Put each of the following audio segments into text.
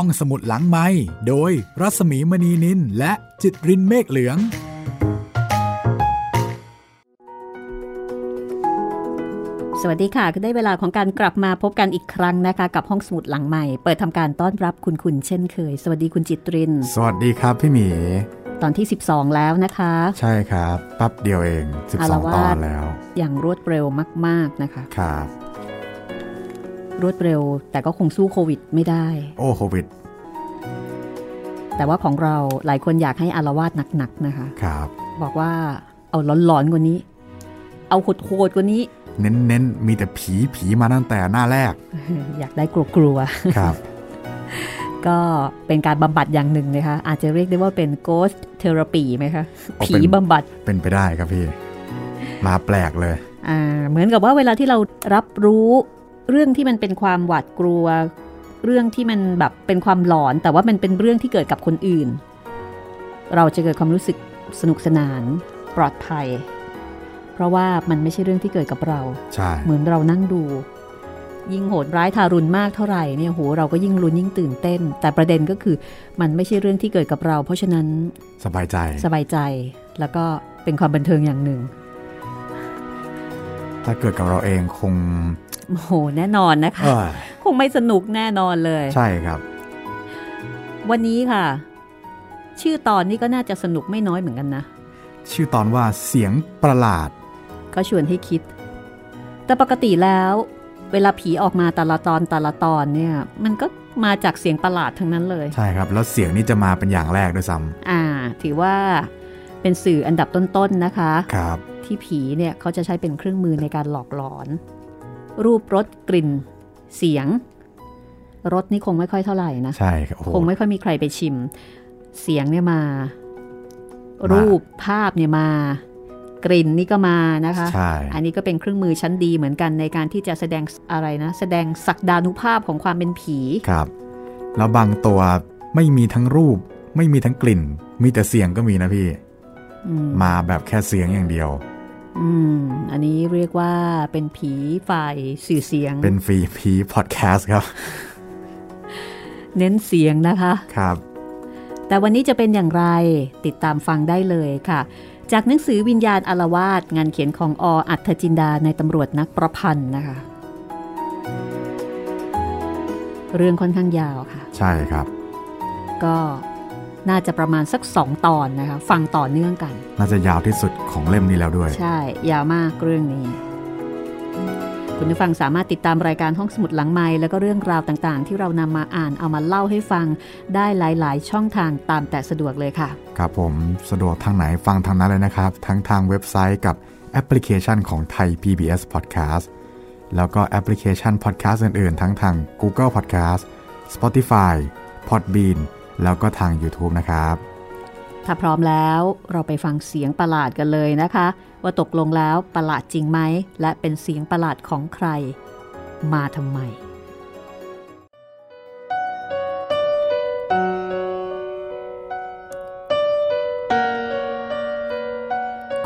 ห้องสมุดหลังไม้โดยรัสมีมณีนินและจิตรินเมฆเหลือง สวัสดีค่ะก็ได้เวลาของการกลับมาพบกันอีกครั้งนะคะ กับห้องสมุดหลังใหม่ เปิดทำการต้อนรับคุณคุณเช่นเคย สวัสดีคุณจิตริน สวัสดีครับพี่หมีตอนที่ 12 แล้วนะคะ ใช่ครับ ปั๊บเดียวเองอาร12วาสตอนแล้ว อย่างรวดเร็วมาก ๆ นะคะ ครับ รวดเร็ว แต่ก็คงสู้โควิดไม่ได้ โอ้โควิด แต่ว่าของเราหลายคนอยากให้อารวาสหนักๆนะคะ ครับ บอกว่าเอาหลอนๆกว่านี้ เอาโหดๆกว่านี้ เน้นเน้นๆมีแต่ผีผีมาตั้งแต่หน้าแรก อยากได้กลัวๆ ครับ ก็เป็นการบำบัดอย่างหนึ่งนะคะ อาจจะเรียกได้ว่าเป็น ghost therapy ไหมคะโอ้ผีเป็นบำบัด เป็นไปได้ครับพี่ มาแปลกเลย อ่า เหมือนกับว่าเวลาที่เรารับรู้ เรื่องที่มันเป็นความหวาดกลัว เรื่องที่มันแบบเป็นความหลอน แต่ว่ามันเป็นเรื่องที่เกิดกับคนอื่น เราจะเกิดความรู้สึกสนุกสนาน ปลอดภัย เพราะว่ามันไม่ใช่เรื่องที่เกิดกับเราใช่เหมือนเรานั่งดู ยิ่งโหดร้ายทารุณมากเท่าไหร่เนี่ยโหเราก็ยิ่งลุ้นยิ่งตื่นเต้น แต่ประเด็นก็คือมันไม่ใช่เรื่องที่เกิดกับเรา เพราะฉะนั้นสบายใจสบายใจแล้วก็เป็นความบันเทิงอย่างหนึ่งถ้าเกิดกับเราเองคง โอ้โหแน่นอนนะคะเออคงไม่สนุกแน่นอนเลย ใช่ครับ วันนี้ค่ะ ชื่อตอนนี้ก็น่าจะสนุกไม่น้อยเหมือนกันนะ ชื่อตอนว่าเสียงประหลาด ก็ชวนให้คิด แต่ปกติแล้ว เวลาผีออกมาแต่ละตอนแต่ละตอนเนี่ย มันก็มาจากเสียงประหลาดทั้งนั้นเลย ใช่ครับ แล้วเสียงนี้จะมาเป็นอย่างแรกด้วยซ้อ่า ถือว่าเป็นสื่ออันดับต้นๆนะคะำครับ ที่ผีเนี่ยเขาจะใช้เป็นเครื่องมือในการหลอกหลอน รูปรสกลิ่น เสียงรสนี่คงไม่ค่อยเท่าไหร่นะใช่ครับโอ้โหคงไม่ค่อยมีใครไปชิม เสียงเนี่ยมามา รูปภาพเนี่ยมา กลิ่นนี่ก็มานะคะใช่อันนี้ก็เป็นเครื่องมือชั้นดีเหมือนกันในการที่จะแสดงอะไรนะ แสดงศักดานุภาพของความเป็นผีครับแล้วบางตัวไม่มีทั้งรูป ไม่มีทั้งกลิ่น มีแต่เสียงก็มีนะพี่อืมมาแบบแค่เสียงอย่างเดียว อืม อันนี้เรียกว่าเป็นผีฝ่ายสื่อเสียง เป็นฟรีพีพอดแคสต์ครับ เน้นเสียงนะคะ ครับ แต่วันนี้จะเป็นอย่างไรติดตามฟังได้เลยค่ะ จากหนังสือวิญญาณอารวาสงานเขียนของออัธจินดาในตำรวจนักประพันธ์นะคะ เรื่องค่อนข้างยาวค่ะ ใช่ครับ ก็ น่าจะประมาณสักสองตอนนะคะฟังต่อเนื่องกัน น่าจะยาวที่สุดของเล่มนี้แล้วด้วย ใช่ยาวมากเรื่องนี้ คุณผู้ฟังสามารถติดตามรายการห้องสมุดหลังไม้แล้วก็เรื่องราวต่างๆ ที่เรานำมาอ่านเอามาเล่าให้ฟังได้หลาย ๆ ช่องทางตามแต่สะดวกเลยค่ะ ครับผมสะดวกทางไหนฟังทางนั้นเลยนะครับ ทั้งทางเว็บไซต์กับแอปพลิเคชันของไทย PBS Podcast แล้วก็แอปพลิเคชัน Podcast อื่น ๆ ทั้งทาง Google Podcast Spotify Podbean แล้วก็ทาง YouTube นะครับ ถ้าพร้อมแล้วเราไปฟังเสียงประหลาดกันเลยนะคะ ว่าตกลงแล้วประหลาดจริงไหม และเป็นเสียงประหลาดของใคร มาทำไม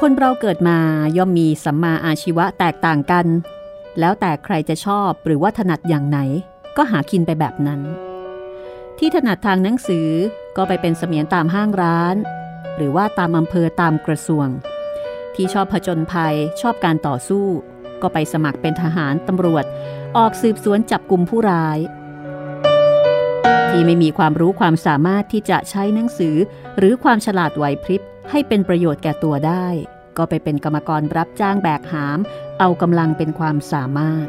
คนเราเกิดมาย่อมมีสัมมาอาชีวะแตกต่างกัน แล้วแต่ใครจะชอบหรือว่าถนัดอย่างไหน ก็หากินไปแบบนั้น ที่ถนัดทางหนังสือก็ไปเป็นเสมียนตามห้างร้าน หรือว่าตามอำเภอตามกระทรวง ที่ชอบผจญภัยชอบการต่อสู้ ก็ไปสมัครเป็นทหารตำรวจ ออกสืบสวนจับกลุ่มผู้ร้าย ที่ไม่มีความรู้ความสามารถที่จะใช้หนังสือ หรือความฉลาดไหวพริบให้เป็นประโยชน์แก่ตัวได้ ก็ไปเป็นกรรมกรรับจ้างแบกหาม เอากำลังเป็นความสามารถ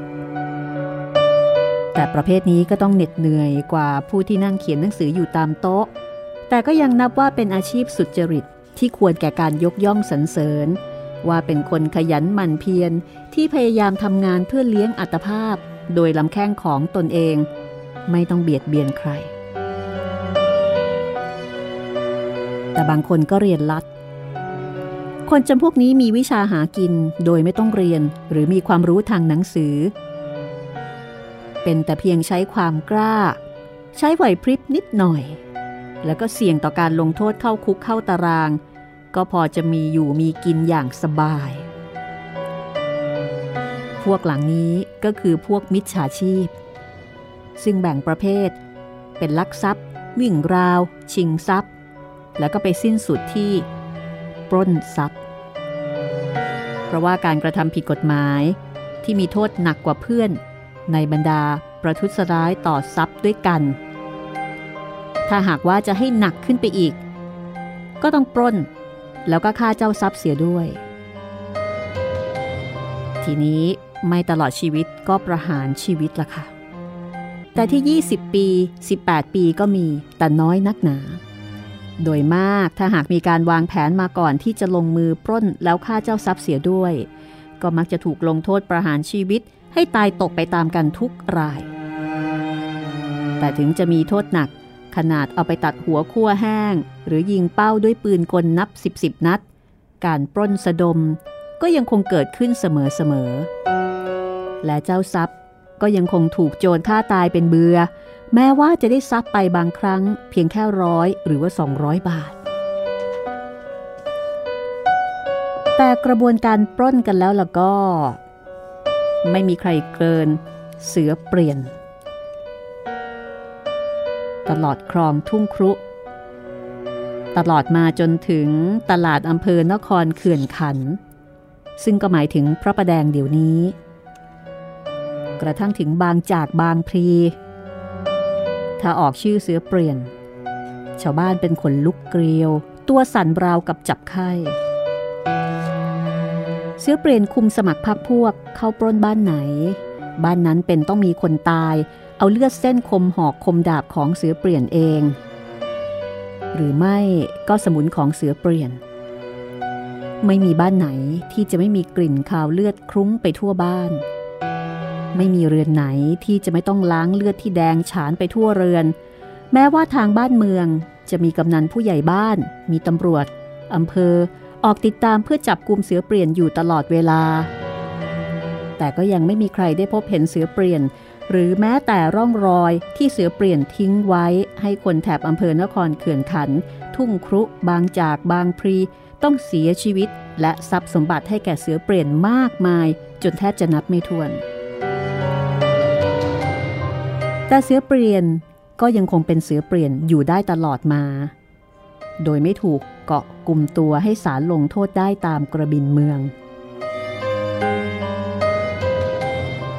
แต่ประเภทนี้ก็ต้องเหน็ดเหนื่อยกว่าผู้ที่นั่งเขียนหนังสืออยู่ตามโต๊ะ แต่ก็ยังนับว่าเป็นอาชีพสุจริตที่ควรแก่การยกย่องสรรเสริญ ว่าเป็นคนขยันหมั่นเพียรที่พยายามทำงานเพื่อเลี้ยงอัตภาพ โดยลำแข้งของตนเอง ไม่ต้องเบียดเบียนใคร แต่บางคนก็เรียนลัด คนจำพวกนี้มีวิชาหากินโดยไม่ต้องเรียนหรือมีความรู้ทางหนังสือ เป็นแต่เพียงใช้ความกล้า ใช้ไหวพริบนิดหน่อย แล้วก็เสี่ยงต่อการลงโทษเข้าคุกเข้าตาราง ก็พอจะมีอยู่มีกินอย่างสบาย พวกหลังนี้ก็คือพวกมิจฉาชีพ ซึ่งแบ่งประเภท เป็นลักทรัพย์ วิ่งราว ชิงทรัพย์ แล้วก็ไปสิ้นสุดที่ปล้นทรัพย์ เพราะว่าการกระทำผิดกฎหมายที่มีโทษหนักกว่าเพื่อน ในบรรดาประทุษร้ายต่อทรัพย์ด้วยกัน ถ้าหากว่าจะให้หนักขึ้นไปอีก ก็ต้องปล้น แล้วก็ฆ่าเจ้าทรัพย์เสียด้วย ทีนี้ไม่ตลอดชีวิตก็ประหารชีวิตละค่ะ แต่ที่ 20 ปี 18 ปีก็มีแต่น้อยนักหนาโดยมากถ้าหากมีการวางแผนมาก่อนที่จะลงมือปล้นแล้วฆ่าเจ้าทรัพย์เสียด้วย ก็มักจะถูกลงโทษประหารชีวิต ให้ตายตกไปตามกันทุกราย แต่ถึงจะมีโทษหนักขนาดเอาไปตัดหัวคั่วแห้ง หรือยิงเป้าด้วยปืนกลนับสิบสิบนัด การปล้นสะดมก็ยังคงเกิดขึ้นเสมอๆ และเจ้าทรัพย์ก็ยังคงถูกโจรฆ่าตายเป็นเบือ แม้ว่าจะได้ทรัพย์ไปบางครั้ง เพียงแค่ร้อยหรือว่า 200 บาท แต่กระบวนการปล้นกันแล้วล่ะก็ ไม่มีใครเกิน เสือเปลี่ยน ตลอดคลองทุ่งครุ ตลอดมาจนถึงตลาดอำเภอนครเขื่อนขัน ซึ่งก็หมายถึงพระประแดงเดี๋ยวนี้ กระทั่งถึงบางจากบางพลี ถ้าออกชื่อเสือเปลี่ยน ชาวบ้านเป็นคนลุกเกลียว ตัวสั่นราวกับจับไข้ เสือเปลี่ยนคุมสมัครพรรคพวกเข้าปล้นบ้านไหน บ้านนั้นเป็นต้องมีคนตาย เอาเลือดเส้นคมหอกคมดาบของเสือเปลี่ยนเอง หรือไม่ก็สมุนของเสือเปลี่ยน ไม่มีบ้านไหนที่จะไม่มีกลิ่นคาวเลือดคลุ้งไปทั่วบ้าน ไม่มีเรือนไหนที่จะไม่ต้องล้างเลือดที่แดงฉานไปทั่วเรือน แม้ว่าทางบ้านเมืองจะมีกำนันผู้ใหญ่บ้าน มีตำรวจอำเภอ ออกติดตามเพื่อจับกลุ่มเสือเปลี่ยนอยู่ตลอดเวลา แต่ก็ยังไม่มีใครได้พบเห็นเสือเปลี่ยน หรือแม้แต่ร่องรอยที่เสือเปลี่ยนทิ้งไว้ ให้คนแถบอำเภอนครเขื่อนขัน ทุ่งครุ บางจากบางพรีต้องเสียชีวิต และทรัพย์สมบัติให้แก่เสือเปลี่ยนมากมาย จนแทบจะนับไม่ถ้วน แต่เสือเปลี่ยนก็ยังคงเป็นเสือเปลี่ยนอยู่ได้ตลอดมา โดยไม่ถูกเกาะกลุ่มตัวให้ศาลลงโทษได้ตามกระบินเมือง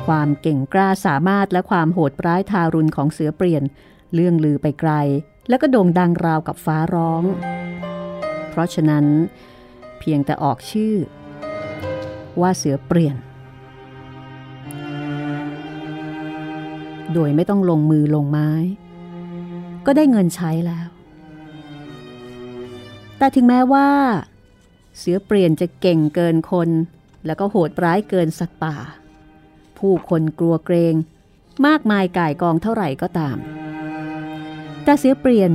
ความเก่งกล้าสามารถและความโหดร้ายทารุณของเสือเปลี่ยนเลื่องลือไปไกล แล้วก็โด่งดังราวกับฟ้าร้อง เพราะฉะนั้น เพียงแต่ออกชื่อ ว่าเสือเปลี่ยน โดยไม่ต้องลงมือลงไม้ ก็ได้เงินใช้แล้ว แต่ถึงแม้ว่า เสือเปลี่ยนจะเก่งเกินคน แล้วก็โหดร้ายเกินสัตว์ป่า ผู้คนกลัวเกรง มากมายก่ายกองเท่าไหร่ก็ตาม แต่เสือเปลี่ยน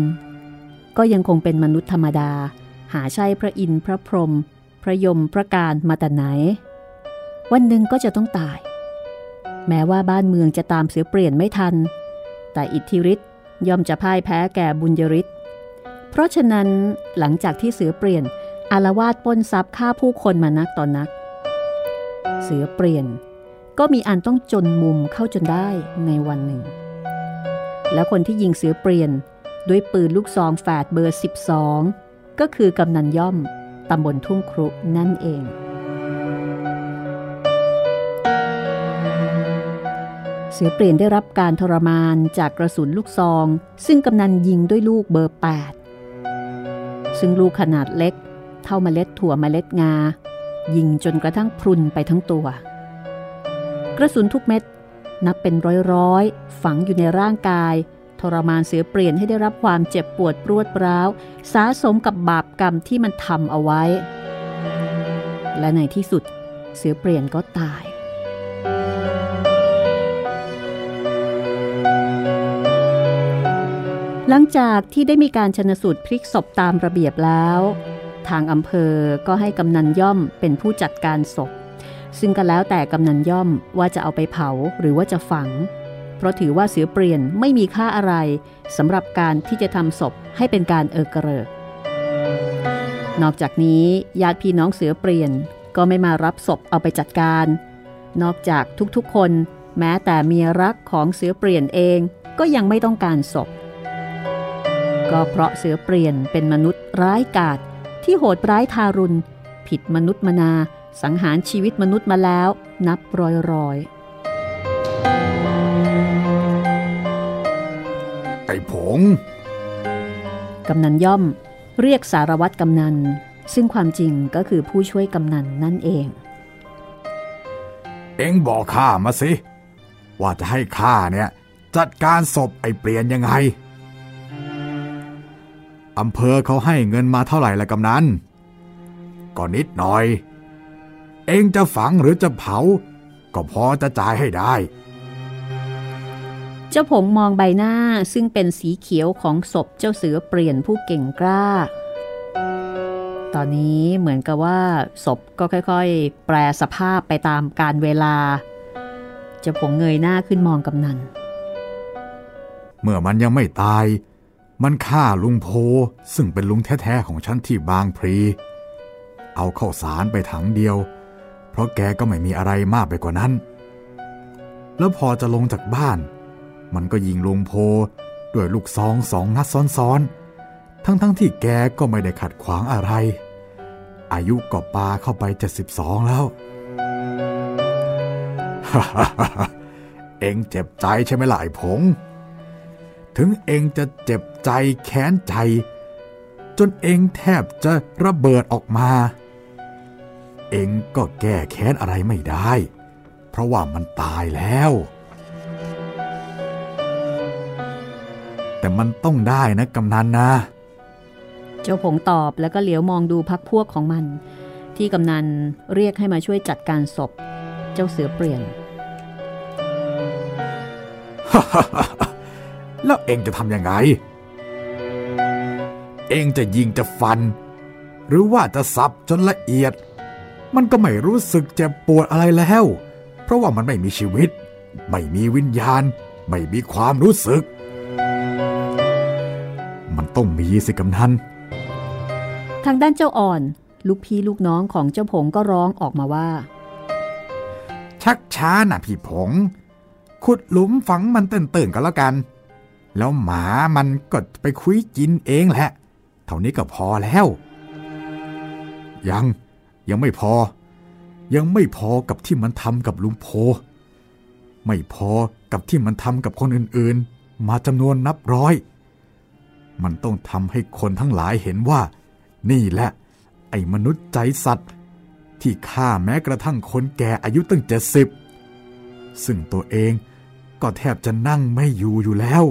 ก็ยังคงเป็นมนุษย์ธรรมดา หาใช่พระอินทร์พระพรหมพระยมพระการมาแต่ไหน วันหนึ่งก็จะต้องตาย แม้ว่าบ้านเมืองจะตามเสือเปลี่ยนไม่ทัน แต่อิทธิฤทธิ์ย่อมจะพ่ายแพ้แก่บุญยฤทธิ์ ราะฉะนั้นหลังจากที่เสือเปลี่ยนอารวาสปล้นทรัพย์ฆ่าผู้คนมานักต่อนนัก เสือเปลี่ยนก็มีอันต้องจนมุมเข้าจนได้ในวันหนึ่ง แล้วคนที่ยิงเสือเปลี่ยนด้วยปืนลูกซองแฝดเบอร์ 12 ก็คือกำนันย่อมตำบลทุ่งครุนั่นเอง เสือเปลี่ยนได้รับการทรมานจากกระสุนลูกซอง ซึ่งกำนันยิงด้วยลูกเบอร์ 8 ซึ่งลูกขนาดเล็ก เท่าเมล็ดถั่วเมล็ดงา ยิงจนกระทั่งพรุนไปทั้งตัว กระสุนทุกเม็ดนับเป็นร้อยๆ ฝังอยู่ในร่างกาย ทรมานเสือเปลี่ยนให้ได้รับความเจ็บปวดปรวดร้าว สาสมกับบาปกรรมที่มันทำเอาไว้ และในที่สุดเสือเปลี่ยนก็ตาย หลังจากที่ได้มีการชนสูตรพลิกศพตามระเบียบแล้ว ทางอำเภอก็ให้กำนันย่อมเป็นผู้จัดการศพ ซึ่งก็แล้วแต่กำนันย่อมว่าจะเอาไปเผาหรือว่าจะฝัง เพราะถือว่าเสือเปลี่ยนไม่มีค่าอะไรสำหรับการที่จะทำศพให้เป็นการเออกระเริก นอกจากนี้ญาติพี่น้องเสือเปลี่ยนก็ไม่มารับศพเอาไปจัดการ นอกจากทุกๆคน แม้แต่เมียรักของเสือเปลี่ยนเองก็ยังไม่ต้องการศพ ก็เพราะเสือเปลี่ยนเป็นมนุษย์ร้ายกาจที่โหดร้ายทารุณ ผิดมนุษย์มนา สังหารชีวิตมนุษย์มาแล้ว นับร้อยร้อยไอ้ผง กำนันย่อมเรียกสารวัตรกำนัน ซึ่งความจริงก็คือผู้ช่วยกำนันนั่นเอง เอ็งบอกข้ามาสิ ว่าจะให้ข้าเนี่ย จัดการศพไอ้เปลี่ยนยังไง อำเภอเขาให้เงินมาเท่าไหร่ละกำนันก็นิดหน่อย เอ็งจะฝังหรือจะเผา ก็พอจะจ่ายให้ได้ เจ้าผงมองใบหน้าซึ่งเป็นสีเขียวของศพเจ้าเสือเปลี่ยนผู้เก่งกล้า ตอนนี้เหมือนกับว่าศพก็ค่อยๆ แปรสภาพไปตามการเวลา เจ้าผงเงยหน้าขึ้นมองกำนันเมื่อมันยังไม่ตาย มันฆ่าลุงโพซึ่งเป็นลุงแท้ๆของฉันที่บางพลีเอาเข้าสารไปถังเดียว เพราะแกก็ไม่มีอะไรมากไปกว่านั้น แล้วพอจะลงจากบ้าน มันก็ยิงลุงโพด้วยลูกซองสองนัดซ้อนๆ ทั้งๆทที่แกก็ไม่ได้ขัดขวางอะไร อายุก็ปาเข้าไป 72 แล้ว เอ็งเจ็บใจใช่ไหมล่ะไอ้ผง ถึงเองจะเจ็บ ใจแค้นใจ จนเองแทบจะระเบิดออกมา เองก็แก้แค้นอะไรไม่ได้ เพราะว่ามันตายแล้ว แต่มันต้องได้นะกำนันนะ เจ้าผงตอบแล้วก็เหลียวมองดูพักพวกของมัน ที่กำนันเรียกให้มาช่วยจัดการศพ เจ้าเสือเปลี่ยนแล้วเองจะทำยังไง เองจะยิงจะฟัน หรือว่าจะสับจนละเอียด มันก็ไม่รู้สึกเจ็บปวดอะไรแล้ว เพราะว่ามันไม่มีชีวิต ไม่มีวิญญาณ ไม่มีความรู้สึก มันต้องมีสิกำนันทางด้านเจ้าอ่อน ลูกพี่ลูกน้องของเจ้าผงก็ร้องออกมาว่า ชักช้าน่ะพี่ผง ขุดหลุมฝังมันตื่นๆก็แล้วกัน แล้วหมามันก็ไปคุยกินเองแหละ เท่านี้ก็พอแล้ว ยังยังไม่พอ ยังไม่พอกับที่มันทำกับลุงโพ ไม่พอกับที่มันทำกับคนอื่นๆ มาจำนวนนับร้อย มันต้องทำให้คนทั้งหลายเห็นว่า นี่แหละ ไอ้มนุษย์ใจสัตว์ ที่ฆ่าแม้กระทั่งคนแก่อายุตั้งเจ็ดสิบซึ่งตัวเองก็แทบจะนั่งไม่อยู่อยู่แล้ว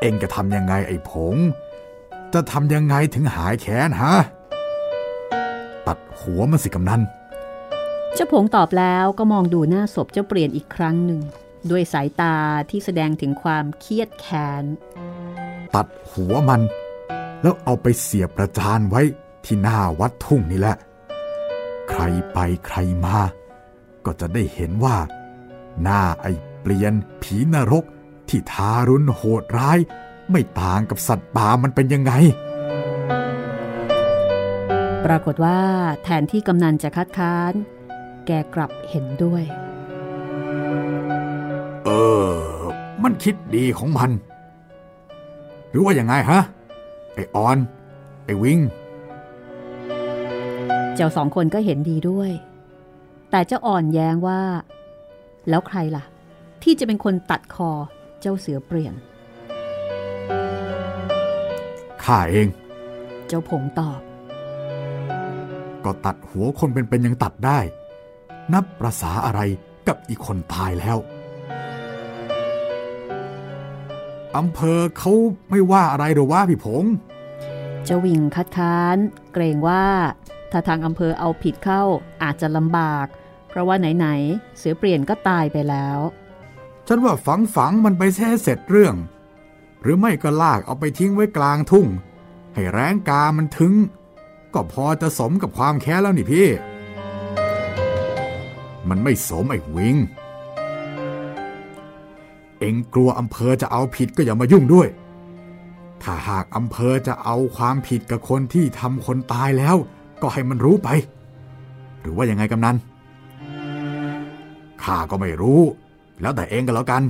เองจะทำยังไงไอ้ผง จะทำยังไงถึงหายแค้นฮะ ตัดหัวมันสิกำนัน เจ้าผงตอบแล้วก็มองดูหน้าศพเจ้าเปลี่ยนอีกครั้งหนึ่ง ด้วยสายตาที่แสดงถึงความเครียดแค้น ตัดหัวมัน แล้วเอาไปเสียบประจานไว้ที่หน้าวัดทุ่งนี่แหละ ใครไปใครมา ก็จะได้เห็นว่า หน้าไอ้เปลี่ยนผีนรกที่ทารุณโหดร้าย ไม่ต่างกับสัตว์ป่ามันเป็นยังไง ปรากฏว่าแทนที่กำนันจะคัดค้าน แกกลับเห็นด้วย เออ มันคิดดีของมัน หรือว่าอย่างไงฮะ ไอออน ไอวิง เจ้าสองคนก็เห็นดีด้วย แต่เจ้าอ่อนแย้งว่า แล้วใครล่ะ ที่จะเป็นคนตัดคอเจ้าเสือเปลี่ยน ข้าเอง เจ้าผงตอบ ก็ตัดหัวคนเป็นๆยังตัดได้ นับประษาอะไรกับอีกคนตายแล้วอำเภอเขาไม่ว่าอะไรหรือว่าพี่ผงเจ้าวิงคัดค้าน เกรงว่าถ้าทางอำเภอเอาผิดเข้าอาจจะลำบาก เพราะว่าไหนๆเสือเปลี่ยนก็ตายไปแล้ว ฉันว่าฝังฝังมันไปแท้เสร็จเรื่อง หรือไม่ก็ลากเอาไปทิ้งไว้กลางทุ่ง ให้แรงกามันถึง ก็พอจะสมกับความแค้นแล้วนี่พี่ มันไม่สมไอ้วิง เอ็งกลัวอำเภอจะเอาผิดก็อย่ามายุ่งด้วย ถ้าหากอำเภอจะเอาความผิดกับคนที่ทำคนตายแล้ว ก็ให้มันรู้ไป หรือว่ายังไงกำนันข้าก็ไม่รู้ แล้วแต่เองก็แล้วกัน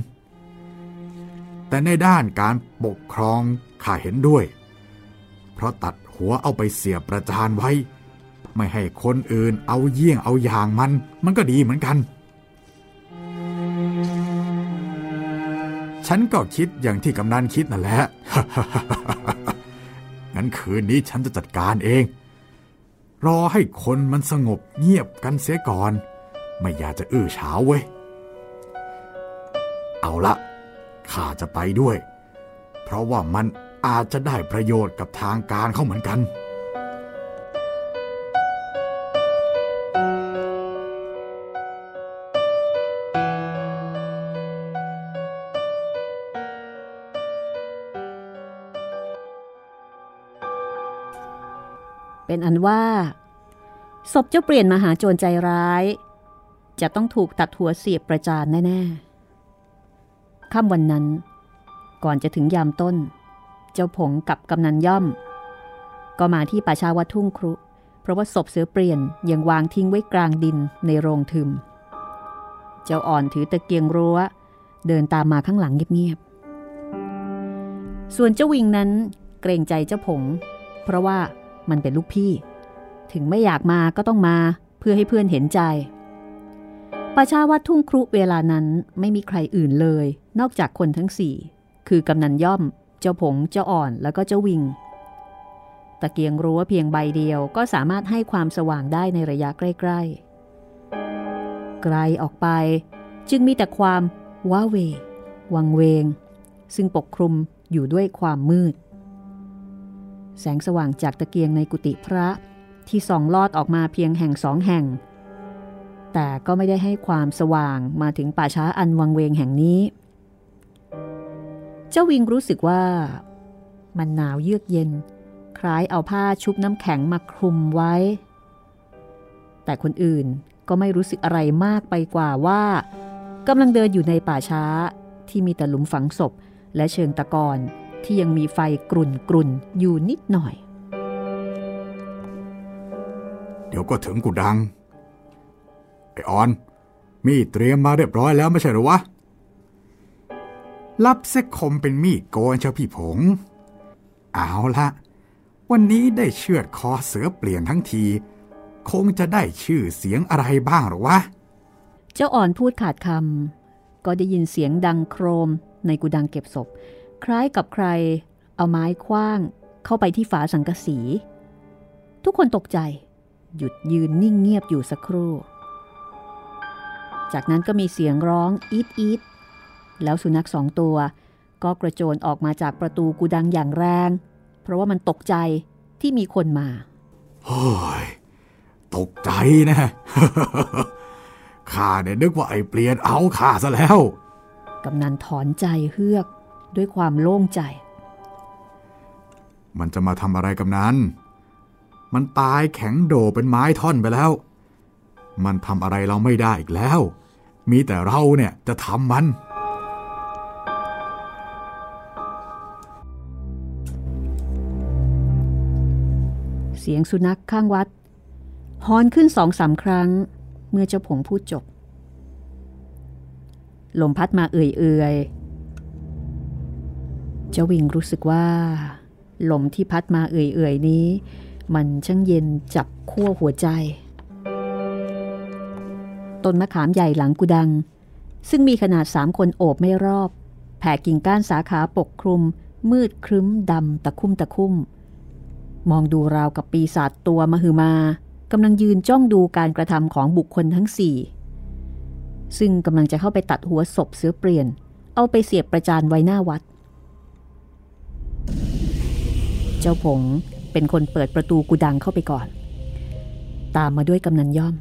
แต่ในด้านการปกครองข้าเห็นด้วย เพราะตัดหัวเอาไปเสียประจานไว้ ไม่ให้คนอื่นเอาเยี่ยงเอาอย่างมัน มันก็ดีเหมือนกัน ฉันก็คิดอย่างที่กำนันคิดนั่นแหละ งั้นคืนนี้ฉันจะจัดการเอง รอให้คนมันสงบเงียบกันเสียก่อน ไม่อยากจะอื้อฉาวเว้ย เอาละ ข้าจะไปด้วย เพราะว่ามันอาจจะได้ประโยชน์กับทางการเขาเหมือนกัน เป็นอันว่า ศพเจ้าเปลี่ยนมหาโจรใจร้าย จะต้องถูกตัดหัวเสียบประจานแน่ ๆ ค่ำวันนั้น ก่อนจะถึงยามต้น เจ้าผงกับกำนันย่อม ก็มาที่ป่าชาวัดทุ่งครุ เพราะว่าศพเสือเปลี่ยนยังวางทิ้งไว้กลางดินในโรงทึม เจ้าอ่อนถือตะเกียงรั้ว เดินตามมาข้างหลังเงียบๆ ส่วนเจ้าวิงนั้นเกรงใจเจ้าผง เพราะว่ามันเป็นลูกพี่ ถึงไม่อยากมาก็ต้องมาเพื่อให้เพื่อนเห็นใจ ประชาวัดทุ่งครุเวลานั้นไม่มีใครอื่นเลย นอกจากคนทั้งสี่ คือกำนันย่อม เจ้าผง เจ้าอ่อนแล้วก็เจ้าวิง ตะเกียงรั้วเพียงใบเดียวก็สามารถให้ความสว่างได้ในระยะใกล้ ๆ ไกลออกไป จึงมีแต่ความว้าเว วังเวง ซึ่งปกคลุมอยู่ด้วยความมืด แสงสว่างจากตะเกียงในกุฏิพระที่ส่องลอดออกมาเพียงแห่งสองแห่ง แต่ก็ไม่ได้ให้ความสว่างมาถึงป่าช้าอันวังเวงแห่งนี้ เจ้าวิงรู้สึกว่า มันหนาวเยือกเย็น คล้ายเอาผ้าชุบน้ำแข็งมาคลุมไว้ แต่คนอื่นก็ไม่รู้สึกอะไรมากไปกว่าว่ากำลังเดินอยู่ในป่าช้าที่มีแต่หลุมฝังศพและเชิงตะกอนที่ยังมีไฟกรุ่นกรุ่นอยู่นิดหน่อย เดี๋ยวก็ถึงกูดัง ไอออน มีดเตรียมมาเรียบร้อยแล้วไม่ใช่หรือวะ รับเซ็กคมเป็นมีดโกนเชียวพี่ผง เอาละวันนี้ได้เชือดคอเสือเปลี่ยนทั้งที คงจะได้ชื่อเสียงอะไรบ้างหรอวะ เจ้าอ่อนพูดขาดคำก็ได้ยินเสียงดังโครมในกุดังเก็บศพ คล้ายกับใครเอาไม้คว้างเข้าไปที่ฝาสังกะสี ทุกคนตกใจ หยุดยืนนิ่งเงียบอยู่สักครู่ จากนั้นก็มีเสียงร้องอีดอีดแล้วสุนัขสองตัว ก็กระโจนออกมาจากประตูกุดังอย่างแรง เพราะว่ามันตกใจที่มีคนมา เฮ้ย ตกใจนะข้าเนี่ยนึกว่าไอ้เปลี่ยนเอาข้าซะแล้ว กำนันถอนใจเฮือกด้วยความโล่งใจ มันจะมาทำอะไรกำนันมันตายแข็งโดเป็นไม้ท่อนไปแล้ว มันทำอะไรเราไม่ได้อีกแล้ว มีแต่เราเนี่ยจะทำมัน เสียงสุนัขข้างวัดฮอนขึ้นสองสามครั้ง เมื่อเจ้าผงพูดจบ ลมพัดมาเอื่อยๆเจ้าวิงรู้สึกว่า ลมที่พัดมาเอื่อยๆนี้ มันช่างเย็นจับขั้วหัวใจ ต้นมะขามใหญ่หลังกุดัง ซึ่งมีขนาดสามคนโอบไม่รอบ แผ่กิ่งก้านสาขาปกคลุม มืดครึ้มดำตะคุ่มตะคุ่ม มองดูราวกับปีศาจตัวมหึมากำลังยืนจ้องดูการกระทำของบุคคลทั้งสี่ซึ่งกำลังจะเข้าไปตัดหัวศพเสือเปลี่ยน เอาไปเสียบประจานไว้หน้าวัด เจ้าผงเป็นคนเปิดประตูกุดังเข้าไปก่อน ตามมาด้วยกำนันย่อม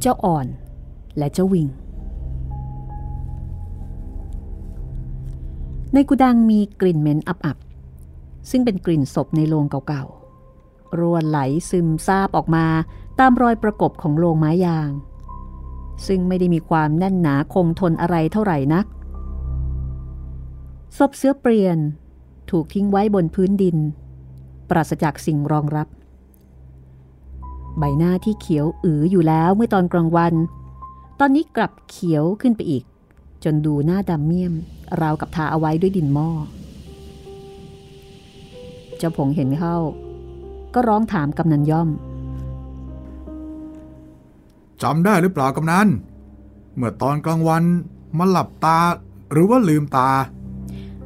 เจ้าอ่อน และเจ้าวิง ในกุดังมีกลิ่นเหม็นอับๆซึ่งเป็นกลิ่นศพในโรงเก่าๆรวนไหลซึมซาบออกมาตามรอยประกบของโรงไม้ยาง ซึ่งไม่ได้มีความแน่นหนาคงทนอะไรเท่าไหร่นักศพเสื้อเปลี่ยน ถูกทิ้งไว้บนพื้นดิน ปราศจากสิ่งรองรับ ใบหน้าที่เขียวอืออยู่แล้วเมื่อตอนกลางวัน ตอนนี้กลับเขียวขึ้นไปอีก จนดูหน้าดำเมี่ยม ราวกับทาเอาไว้ด้วยดินหม้อจ้าผงเห็นเข้า ก็ร้องถามกำนันย่อมจำได้หรือเปล่ากำนันเมื่อตอนกลางวันมาหลับตาหรือว่าลืมตา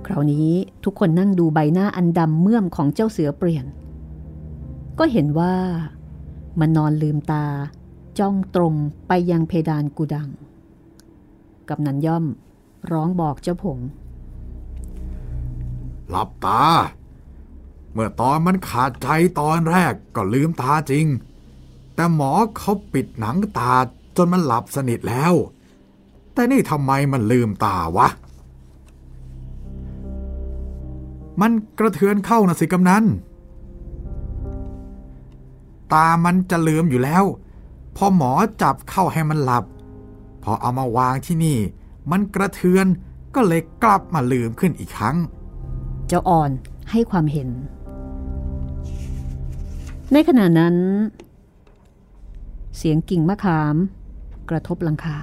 คราวนี้ทุกคนนั่งดูใบหน้าอันดำเมื่อมของเจ้าเสือเปลี่ยน ก็เห็นว่า มันนอนลืมตา จ้องตรงไปยังเพดานกูดังกำนันย่อมร้องบอกเจ้าผง หลับตา เมื่อตอนมันขาดใจตอนแรกก็ลืมตาจริง แต่หมอเขาปิดหนังตาจนมันหลับสนิทแล้ว แต่นี่ทำไมมันลืมตาวะ มันกระเทือนเข้านะสิกำนัน ตามันจะลืมอยู่แล้ว พอหมอจับเข้าให้มันหลับ พอเอามาวางที่นี่ มันกระเทือนก็เลยกลับมาลืมขึ้นอีกครั้ง เจ้าอ่อนให้ความเห็น ในขณะนั้น เสียงกิ่งมะขาม กระทบหลังคา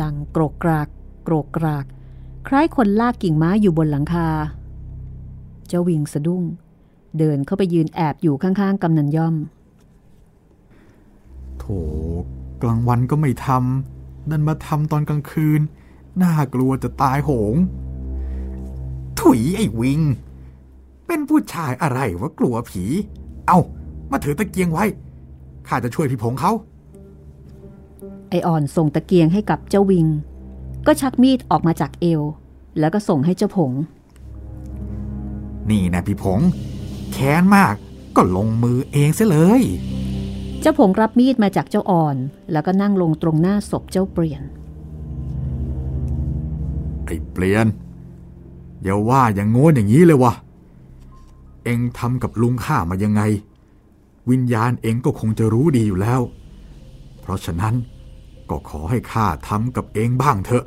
ดังโกรกกราก โกรกกราก คล้ายคนลากกิ่งไม้อยู่บนหลังคา เจ้าวิงสะดุ้ง เดินเข้าไปยืนแอบอยู่ข้างๆกำนันย่อม โถกลางวันก็ไม่ทำนั่นมาทำตอนกลางคืน น่ากลัวจะตายโหง ถุยไอ้วิง เป็นผู้ชายอะไรวะกลัวผี เอามาถือตะเกียงไว้ ข้าจะช่วยพี่ผงเขา ไออ่อนส่งตะเกียงให้กับเจ้าวิง ก็ชักมีดออกมาจากเอว แล้วก็ส่งให้เจ้าผง นี่นะพี่ผง แค้นมากก็ลงมือเองเสียเลย เจ้าผงรับมีดมาจากเจ้าอ่อน แล้วก็นั่งลงตรงหน้าศพเจ้าเปลี่ยน ไอ้เปลี่ยน อย่าว่าอย่างโง่อย่างนี้เลยวะเองทำกับลุงข้ามายังไง วิญญาณเองก็คงจะรู้ดีอยู่แล้ว เพราะฉะนั้นก็ขอให้ข้าทำกับเองบ้างเถอะ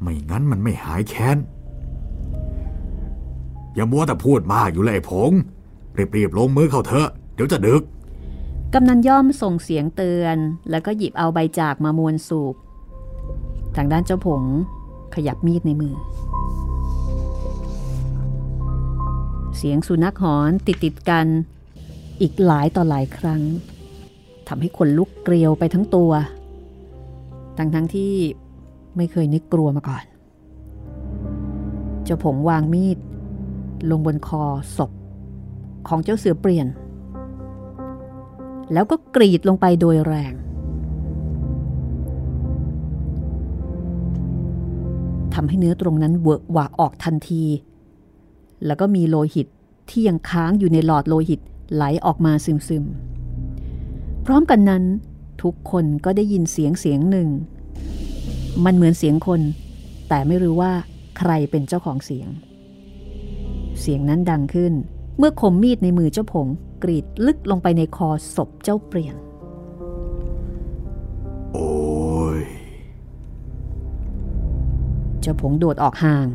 ไม่งั้นมันไม่หายแค้น อย่ามัวแต่พูดมากอยู่เลยผงรีบๆลงมือเข้าเถอะ เดี๋ยวจะดึก กำนันย่อมส่งเสียงเตือน แล้วก็หยิบเอาใบจากมามวนสูบ ทางด้านเจ้าผงขยับมีดในมือ เสียงสุนัขหอนติดติดกันอีกหลายต่อหลายครั้งทำให้คนลุกเกลียวไปทั้งตัว ทั้งทั้งที่ไม่เคยนึกกลัวมาก่อน เจ้าผงวางมีด ลงบนคอศพของเจ้าเสือเปลี่ยน แล้วก็กรีดลงไปโดยแรง ทำให้เนื้อตรงนั้นเวอะหวะออกทันที แล้วก็มีโลหิตที่ยังค้างอยู่ในหลอดโลหิตไหลออกมาซึมๆ พร้อมกันนั้น ทุกคนก็ได้ยินเสียงเสียงหนึ่ง มันเหมือนเสียงคน แต่ไม่รู้ว่าใครเป็นเจ้าของเสียง เสียงนั้นดังขึ้นเมื่อคมมีดในมือเจ้าผง กรีดลึกลงไปในคอศพเจ้าเปลี่ยน โอ้ยเจ้าผงโดดออกห่าง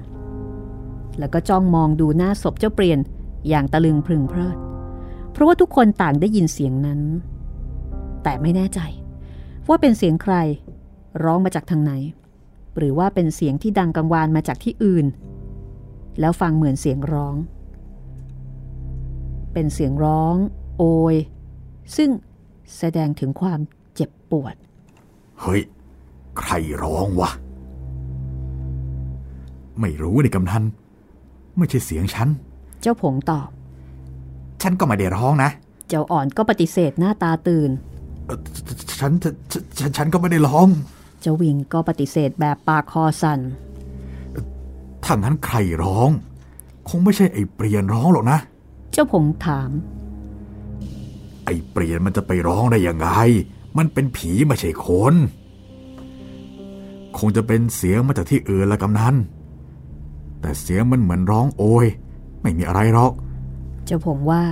แล้วก็จ้องมองดูหน้าศพเจ้าเปลี่ยนอย่างตะลึงพรึงเพลิด เพราะว่าทุกคนต่างได้ยินเสียงนั้น แต่ไม่แน่ใจ ว่าเป็นเสียงใครร้องมาจากทางไหน หรือว่าเป็นเสียงที่ดังกังวานมาจากที่อื่น แล้วฟังเหมือนเสียงร้อง เป็นเสียงร้อง โอย ซึ่งแสดงถึงความเจ็บปวด เฮ้ย ใครร้องวะ ไม่รู้นี่กำนันไม่ใช่เสียงฉัน เจ้าผงตอบ ฉันก็ไม่ได้ร้องนะ เจ้าอ่อนก็ปฏิเสธหน้าตาตื่นเอ่อฉันฉันฉันฉัน ฉันก็ไม่ได้ร้อง เจ้าวิงก็ปฏิเสธแบบปากคอสัน่นถ้างั้นใครร้อง คงไม่ใช่ไอ้เปลี่ยนร้องหรอกนะ เจ้าผงถาม ไอ้เปลี่ยนมันจะไปร้องได้ยังไง มันเป็นผีไม่ใช่คน คงจะเป็นเสียงมาจากที่อื่นละกำนันแต่เสียงมันเหมือนร้องโอย ไม่มีอะไรหรอก เจ้าผงว่า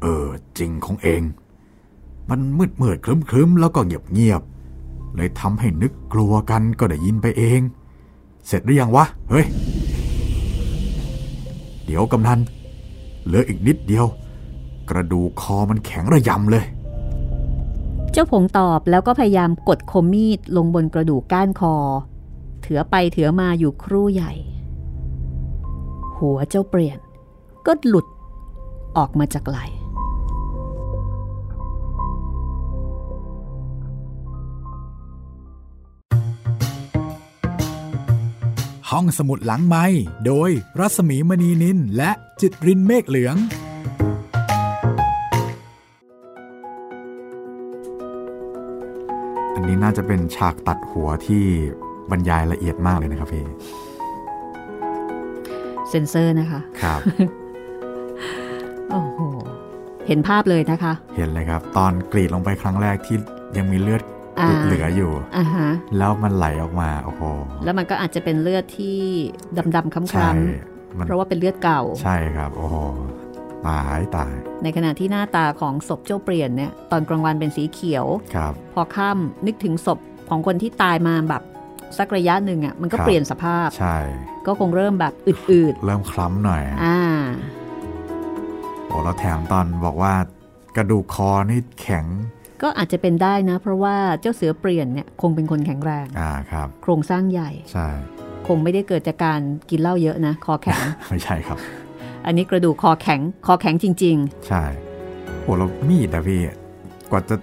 เออ จริงของเอง มันมืดมืดคลึ้มคลึ้มๆแล้วก็เงียบเงียบๆเลยทำให้นึกกลัวกันก็ได้ยินไปเอง เสร็จหรือยังวะ เฮ้ย เดี๋ยวกำนัน เหลืออีกนิดเดียว กระดูกคอมันแข็งระยำเลย เจ้าผงตอบแล้วก็พยายามกดคมมีดลงบนกระดูกก้านคอ เถือไปเถือมาอยู่ครู่ใหญ่ หัวเจ้าเปลี่ยนก็หลุดออกมาจากไหล ห้องสมุดหลังไม้โดยรัสมีมณีนินและจิตรินเมฆเหลือง อันนี้น่าจะเป็นฉากตัดหัวที่บรรยายละเอียดมากเลยนะครับพี่เซนเซอร์นะคะ ครับ โอ้โห เห็นภาพเลยนะคะ เห็นเลยครับ ตอนกรีดลงไปครั้งแรกที่ยังมีเลือดอ่า เหลืออยู่อ่าฮะแล้วมันไหลออกมาโอ้โหแล้วมันก็อาจจะเป็นเลือดที่ดำๆคล้ใช่ำมันๆเพราะว่าเป็นเลือดเก่า ใช่ครับ โอ้โหตายตาย ในขณะที่หน้าตาของศพเจ้าเปลี่ยนเนี่ยตอนกลางวันเป็นสีเขียวครับ พอค่ำนึกถึงศพของคนที่ตายมาแบบสักระยะหนึ่งอะมันก็ครับเปลี่ยนสภาพ ใช่ ก็คงเริ่มแบบอืดเริ่มคล้ำหน่อยๆอ่า โอ้เราแถมตอนบอกว่ากระดูกคอนี่แข็ง ก็อาจจะเป็นได้นะ เพราะว่าเจ้าเสือเปลี่ยนเนี่ยคงเป็นคนแข็งแรงอ่าครับ โครงสร้างใหญ่ใช่คงไม่ได้เกิดจากการกินเหล้าเยอะนะ คอแข็งไม่ใช่ครับ อันนี้กระดูกคอแข็งคอแข็งจริงใช่โอ้เรามีดอะพี่กว่าจะ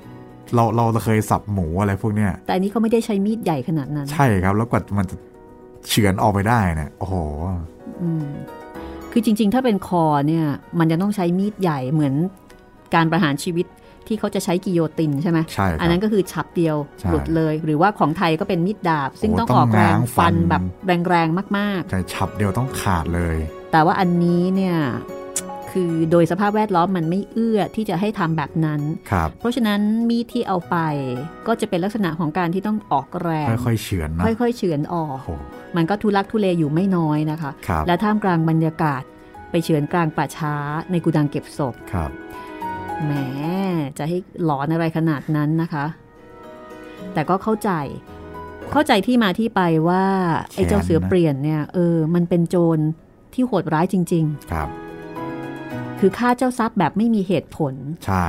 เราเราเคยสับหมูอะไรพวกเนี้ยๆแต่อันนี้เขาไม่ได้ใช้มีดใหญ่ขนาดนั้น ใช่ครับ แล้วกว่ามันจะเฉือนออกไปได้เนี่ยโอ้โหอืมคือจริง ๆ ถ้าเป็นคอเนี่ย มันจะต้องใช้มีดใหญ่เหมือนการประหารชีวิต ที่เขาจะใช้กิโยตินใช่ไหมใช่ครับอันนั้นก็คือฉับเดียวใช่หลุดเลย หรือว่าของไทยก็เป็นมีดดาบ ซึ่งโอ้ต้องต้องออกแรงง้างฟัฟันนแบบแรงๆมากแต่ฉับเดียวต้องขาดเลยๆแต่ว่าอันนี้เนี่ยคือโดยสภาพแวดล้อมมันไม่เอื้อที่จะให้ทำแบบนั้นครับเพราะฉะนั้นมีดที่เอาไปก็จะเป็นลักษณะของการที่ต้องออกแรง ค่อยๆเฉือนนะค่อยๆเฉือนออกโอ้โหมันก็ทุลักทุเลอยู่ไม่น้อยนะคะครับและท่ามกลางบรรยากาศไปเฉือนกลางป่าช้าในกุดังเก็บศพครับ แหมจะให้หลอนอะไรขนาดนั้นนะคะ แต่ก็เข้าใจ เข้าใจที่มาที่ไปว่าไอ้เจ้าเสือเปลี่ยนเนี่ยเออมันเป็นโจรที่โหดร้ายจริงครับๆคือฆ่าเจ้าทรัพย์แบบไม่มีเหตุผล ใช่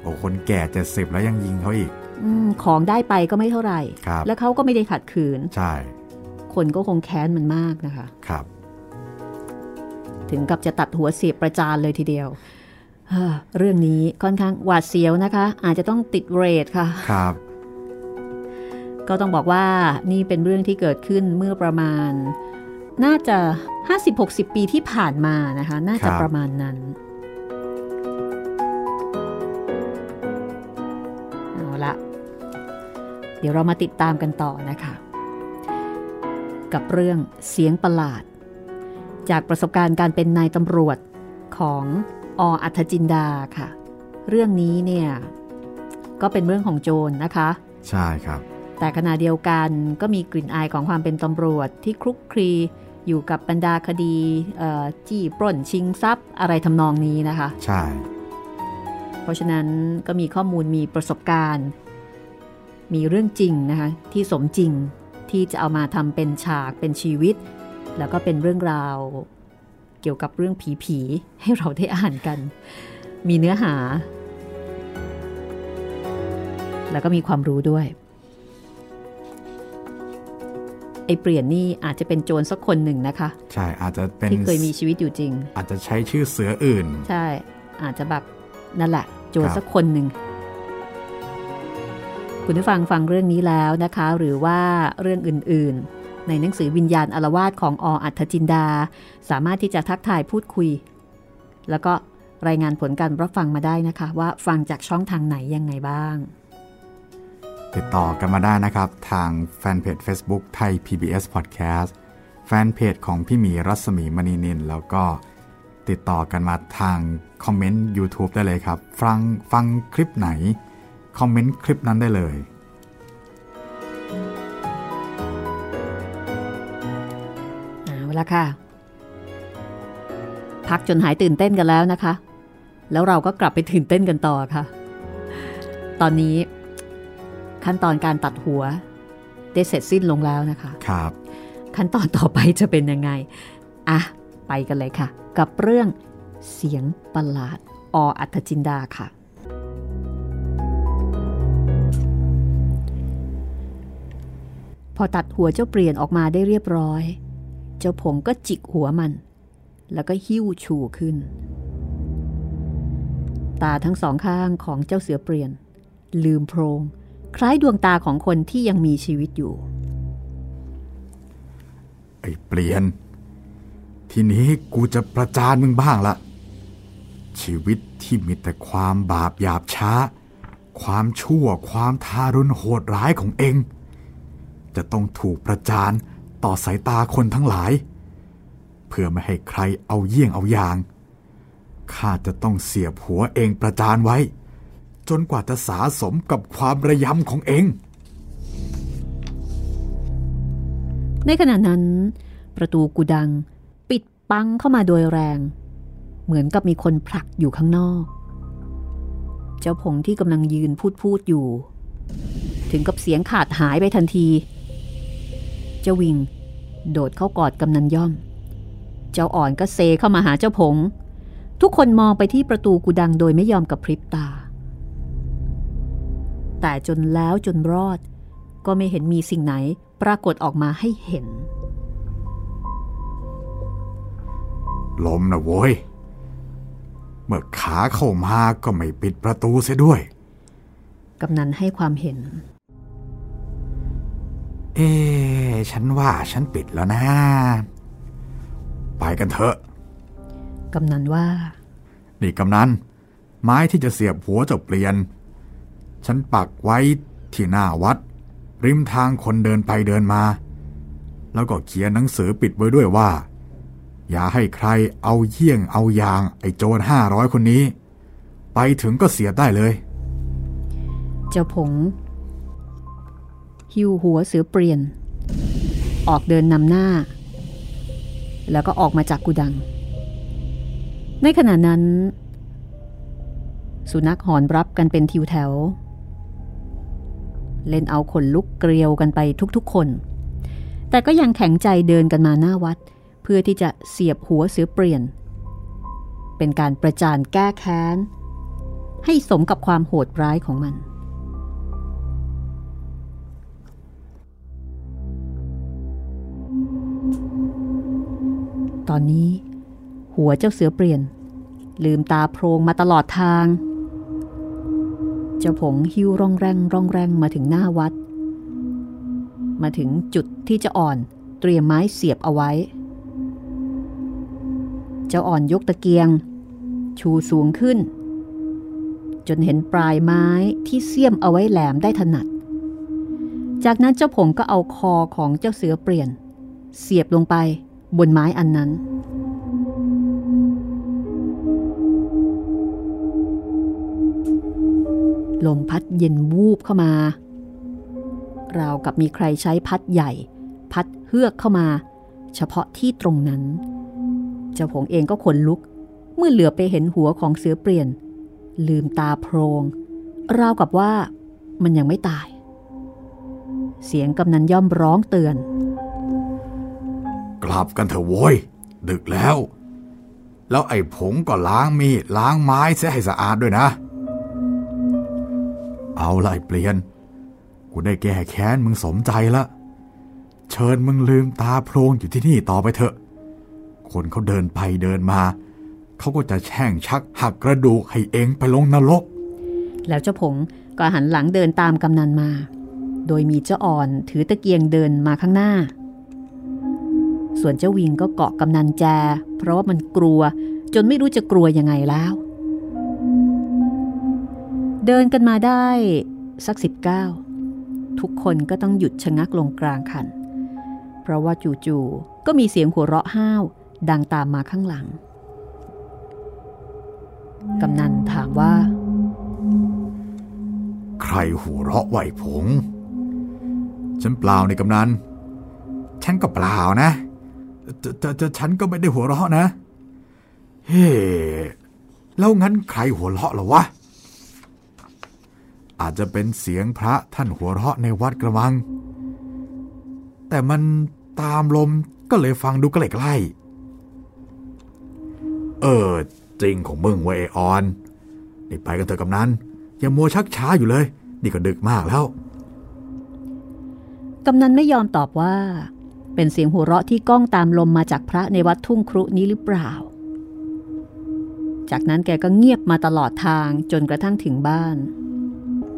โอ้คนแก่เจ็ดสิบแล้วยังยิงเขาอีกอมของได้ไปก็ไม่เท่าไหร่ครับแล้วเขาก็ไม่ได้ขัดขืน ใช่ คนก็คงแค้นมันมากนะคะ ครับ ถึงกับจะตัดหัวเสียบประจานเลยทีเดียว เฮ้อเรื่องนี้ค่อนข้างหวาดเสียวนะคะ อาจจะต้องติดเรทค่ะครับ ก็ต้องบอกว่านี่เป็นเรื่องที่เกิดขึ้นเมื่อประมาณ น่าจะ 50-60 ปีที่ผ่านมานะคะ น่าจะครับประมาณนั้นเอาละเดี๋ยวเรามาติดตามกันต่อนะคะ กับเรื่องเสียงประหลาด จากประสบการณ์การเป็นนายตำรวจของ ออัธจินดาค่ะ เรื่องนี้เนี่ยก็เป็นเรื่องของโจรนะคะ ใช่ครับ แต่ขณะเดียวกันก็มีกลิ่นอายของความเป็นตำรวจที่คลุกคลีอยู่กับบรรดาคดีเอ่อจี้ปล้นชิงทรัพย์อะไรทำนองนี้นะคะ ใช่ เพราะฉะนั้นก็มีข้อมูลมีประสบการณ์ มีเรื่องจริงนะคะที่สมจริงที่จะเอามาทำเป็นฉากเป็นชีวิต แล้วก็เป็นเรื่องราวเกี่ยวกับเรื่องผีๆให้เราได้อ่านกัน มีเนื้อหา แล้วก็มีความรู้ด้วยไอ้เปลี่ยนนี่อาจจะเป็นโจรสักคนหนึ่งนะคะ ใช่อาจจะเป็นที่เคยมีชีวิตอยู่จริง อาจจะใช้ชื่อเสืออื่น ใช่อาจจะแบบนั่นแหละ โจรครับสักคนหนึ่งคุณผู้ฟังฟังเรื่องนี้แล้วนะคะ หรือว่าเรื่องอื่นๆ ในหนังสือวิญญาณอารวาสของออัธจินดา สามารถที่จะทักทายพูดคุย แล้วก็รายงานผลการรับฟังมาได้นะคะ ว่าฟังจากช่องทางไหนยังไงบ้าง ติดต่อกันมาได้นะครับ ทางแฟนเพจ Facebook ไทย PBS Podcast แฟนเพจของพี่หมีรัศมีมณีนินแล้วก็ติดต่อกันมาทางคอมเมนต์ YouTube ได้เลยครับ ฟังฟังคลิปไหน คอมเมนต์คลิปนั้นได้เลย ละค่ะ พักจนหายตื่นเต้นกันแล้วนะคะ แล้วเราก็กลับไปตื่นเต้นกันต่อค่ะ ตอนนี้ขั้นตอนการตัดหัว ได้เสร็จสิ้นลงแล้วนะคะครับ ขั้นตอนต่อไปจะเป็นยังไงอะไปกันเลยค่ะ กับเรื่องเสียงประหลาดออัธจินดาค่ะ พอตัดหัวเจ้าเปลี่ยนออกมาได้เรียบร้อย เจ้าผงก็จิกหัวมัน แล้วก็หิ้วชูขึ้น ตาทั้งสองข้างของเจ้าเสือเปลี่ยน ลืมโพรงคล้ายดวงตาของคนที่ยังมีชีวิตอยู่ ไอ้เปลี่ยน ทีนี้กูจะประจานมึงบ้างละ ชีวิตที่มีแต่ความบาปหยาบช้า ความชั่วความทารุณโหดร้ายของเอง จะต้องถูกประจาน ต่อสายตาคนทั้งหลาย เพื่อไม่ให้ใครเอาเยี่ยงเอาอย่าง ข้าจะต้องเสียบหัวเองประจานไว้ จนกว่าจะสาสมกับความระยำของเอง ในขณะนั้น ประตูกุดังปิดปังเข้ามาโดยแรง เหมือนกับมีคนผลักอยู่ข้างนอก เจ้าผงที่กำลังยืนพูดพูดอยู่ ถึงกับเสียงขาดหายไปทันที เจ้าวิง โดดเข้ากอดกำนันย่อม เจ้าอ่อนก็เซเข้ามาหาเจ้าผง ทุกคนมองไปที่ประตูกุดังโดยไม่ยอมกับพริบตา แต่จนแล้วจนรอด ก็ไม่เห็นมีสิ่งไหนปรากฏออกมาให้เห็น ลมนะโว้ย เมื่อขาเข้ามาก็ไม่ปิดประตูเสียด้วย กำนันให้ความเห็น เอ๊ะฉันว่าฉันปิดแล้วนะ ไปกันเถอะ กำนันว่า นี่กำนัน ไม้ที่จะเสียบหัวเจะเปลี่ยน ฉันปักไว้ที่หน้าวัด ริมทางคนเดินไปเดินมา แล้วก็เขียนหนังสือปิดไว้ด้วยว่า อย่าให้ใครเอาเยี่ยงเอายางไอ้โจรห้าร้อยคนนี้ ไปถึงก็เสียบได้เลย เจ้าผง หิวหัวเสือเปลี่ยน ออกเดินนำหน้า แล้วก็ออกมาจากกุดัง ในขณะนั้น สุนัขหอนรับกันเป็นทิวแถว เล่นเอาขนลุกเกลียวกันไปทุกๆคน แต่ก็ยังแข็งใจเดินกันมาหน้าวัด เพื่อที่จะเสียบหัวเสือเปลี่ยน เป็นการประจานแก้แค้น ให้สมกับความโหดร้ายของมัน ตอนนี้ หัวเจ้าเสือเปลี่ยน ลืมตาโพรงมาตลอดทาง เจ้าผงหิ้วร่องแรงร่องแรงมาถึงหน้าวัด มาถึงจุดที่จะอ่อนเตรียมไม้เสียบเอาไว้ เจ้าอ่อนยกตะเกียง ชูสูงขึ้น จนเห็นปลายไม้ที่เสียมเอาไว้แหลมได้ถนัด จากนั้นเจ้าผงก็เอาคอของเจ้าเสือเปลี่ยน เสียบลงไป บนไม้อันนั้น ลมพัดเย็นวูบเข้ามา ราวกับมีใครใช้พัดใหญ่ พัดเฮือกเข้ามา เฉพาะที่ตรงนั้น เจ้าผงเองก็ขนลุก เมื่อเหลือไปเห็นหัวของเสือเปลี่ยน ลืมตาโพรง ราวกับว่ามันยังไม่ตาย เสียงกำนันย่อมร้องเตือน กลับกันเถอะโว้ย ดึกแล้ว แล้วไอ้ผงก็ล้างมีดล้างไม้เสียให้สะอาดด้วยนะ เอาละไอ้เปลี่ยน กูได้แก้แค้นมึงสมใจละ เชิญมึงลืมตาโพรงอยู่ที่นี่ต่อไปเถอะ คนเขาเดินไปเดินมาเขาก็จะแช่งชักหักกระดูกให้เองไปลงนรก แล้วเจ้าผงก็หันหลังเดินตามกำนันมา โดยมีเจ้าอ่อนถือตะเกียงเดินมาข้างหน้า ส่วนเจ้าวิงก็เกาะกำนันแจ เพราะว่ามันกลัวจนไม่รู้จะกลัวยังไงแล้ว เดินกันมาได้สักสิบเก้าทุกคนก็ต้องหยุดชะงักลงกลางคัน เพราะว่าจู่ๆก็มีเสียงหัวเราะห้าวดังตามมาข้างหลัง กำนันถามว่า ใครหัวเราะไหวผง ฉันเปล่าในกำนัน ฉันก็เปล่านะ จะจะจะฉันก็ไม่ได้หัวเราะนะ เฮ้แล้วงั้นใครหัวเราะหรอวะ อาจจะเป็นเสียงพระท่านหัวเราะในวัดกระมัง แต่มันตามลมก็เลยฟังดูใกล้ๆเออ จริงของมึงเวยไอ้ออน นี่ไปกันเถอะกำนันอย่ามัวชักช้าอยู่เลย นี่ก็ดึกมากแล้ว กำนันไม่ยอมตอบว่า เป็นเสียงหัวเราะที่ก้องตามลมมาจากพระในวัดทุ่งครุนี้หรือเปล่า จากนั้นแกก็เงียบมาตลอดทางจนกระทั่งถึงบ้าน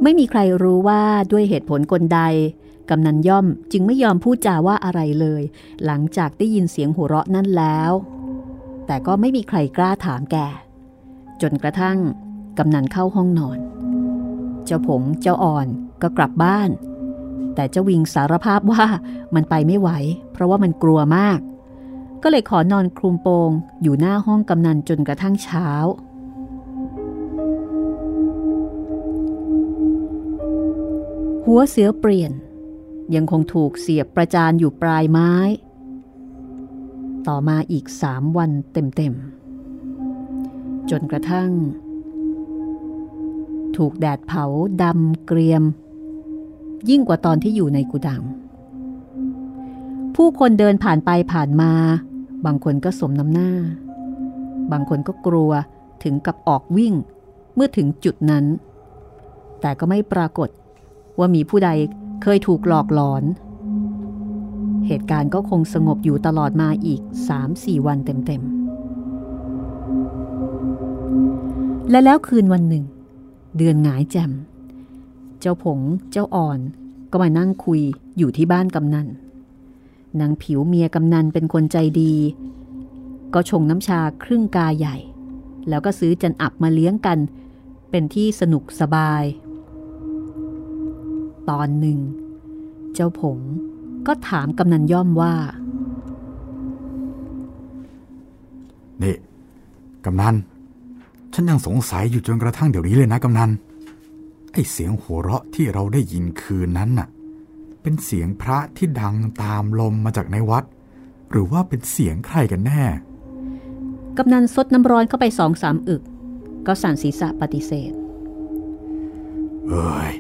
ไม่มีใครรู้ว่าด้วยเหตุผลกลใดกำนันย่อมจึงไม่ยอมพูดจาว่าอะไรเลย หลังจากได้ยินเสียงหัวเราะนั่นแล้ว แต่ก็ไม่มีใครกล้าถามแก จนกระทั่งกำนันเข้าห้องนอน เจ้าผงเจ้าอ่อนก็กลับบ้าน แต่เจ้าวิงสารภาพว่ามันไปไม่ไหว เพราะว่ามันกลัวมาก ก็เลยขอนอนคลุมโปงอยู่หน้าห้องกำนันจนกระทั่งเช้า หัวเสือเปลี่ยน ยังคงถูกเสียบประจานอยู่ปลายไม้ ต่อมาอีกสามวันเต็มๆ จนกระทั่ง ถูกแดดเผาดำเกรียม ยิ่งกว่าตอนที่อยู่ในกุดัง ผู้คนเดินผ่านไปผ่านมา บางคนก็สมน้ำหน้า บางคนก็กลัวถึงกับออกวิ่งเมื่อถึงจุดนั้น แต่ก็ไม่ปรากฏว่ามีผู้ใดเคยถูกหลอกหลอน เหตุการณ์ก็คงสงบอยู่ตลอดมาอีก 3-4 วันเต็มๆ และแล้วคืนวันหนึ่ง เดือนหงายแจ่ม เจ้าผง เจ้าอ่อน ก็มานั่งคุยอยู่ที่บ้านกำนันนางผิวเมียกำนันเป็นคนใจดี ก็ชงน้ำชาครึ่งกาใหญ่ แล้วก็ซื้อจันอับมาเลี้ยงกัน เป็นที่สนุกสบาย ตอนหนึ่ง เจ้าผงก็ถามกำนันย่อมว่า นี่ กำนัน ฉันยังสงสัยอยู่จนกระทั่งเดี๋ยวนี้เลยนะกำนัน ไอเสียงหัวเราะที่เราได้ยินคืนนั้นน่ะ เป็นเสียงพระที่ดังตามลมมาจากในวัด หรือว่าเป็นเสียงใครกันแน่ กำนันซดน้ำร้อนเข้าไปสองสามอึก ก็สั่นศีรษะปฏิเสธ เอ้ย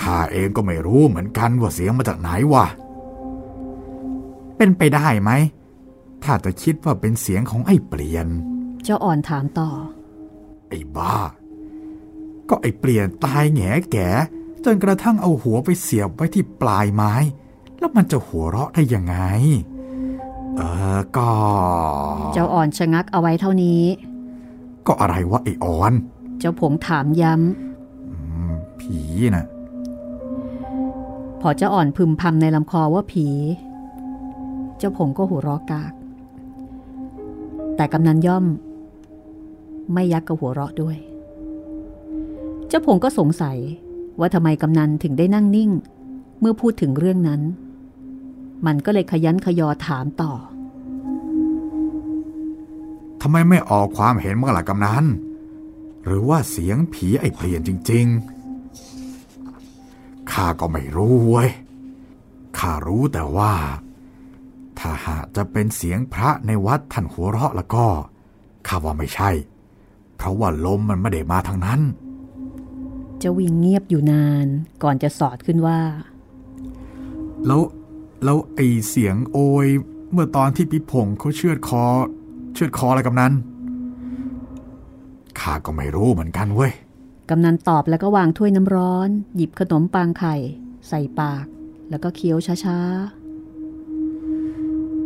ข้าเองก็ไม่รู้เหมือนกันว่าเสียงมาจากไหนวะ เป็นไปได้ไหม ถ้าจะคิดว่าเป็นเสียงของไอ้เปลี่ยน เจ้าอ่อนถามต่อ ไอ้บ้า ก็ไอ้เปลี่ยนตายแง่แก่จนกระทั่งเอาหัวไปเสียบไว้ที่ปลายไม้ แล้วมันจะหัวเราะได้ยังไง เออก็ เจ้าอ่อนชะงักเอาไว้เท่านี้ ก็อะไรวะไอ้อ่อน เจ้าผงถามย้อืมผีน่ะำพอเจ้าอ่อนพึมพำในลำคอว่าผี เจ้าผงก็หัวเราะกาก แต่กำนันย่อม ไม่ยักกับหัวเราะด้วย เจ้าผงก็สงสัยว่าทำไมกำนันถึงได้นั่งนิ่ง เมื่อพูดถึงเรื่องนั้น มันก็เลยขยันขยอถามต่อทำไมไม่ออกความเห็นบ้างล่ะกำนันหรือว่าเสียงผีไอ้เปลี่ยนจริง ๆ ข้าก็ไม่รู้เว้ย ข้ารู้แต่ว่า ถ้าหากจะเป็นเสียงพระในวัดท่านหัวเราะแล้วก็ ข้าว่าไม่ใช่ เพราะว่าลมมันไม่ได้มาทางนั้น จ้าวิงเงียบอยู่นานก่อนจะสอดขึ้นว่า แล้วแล้วไอเสียงโอยเมื่อตอนที่พี่พงษ์เขาเชือดคอ เชือดคออะไรกำนันข้าก็ไม่รู้เหมือนกันเว้ยกำนันตอบแล้วก็วางถ้วยน้ำร้อน หยิบขนมปังไข่ ใส่ปาก แล้วก็เคี้ยวช้า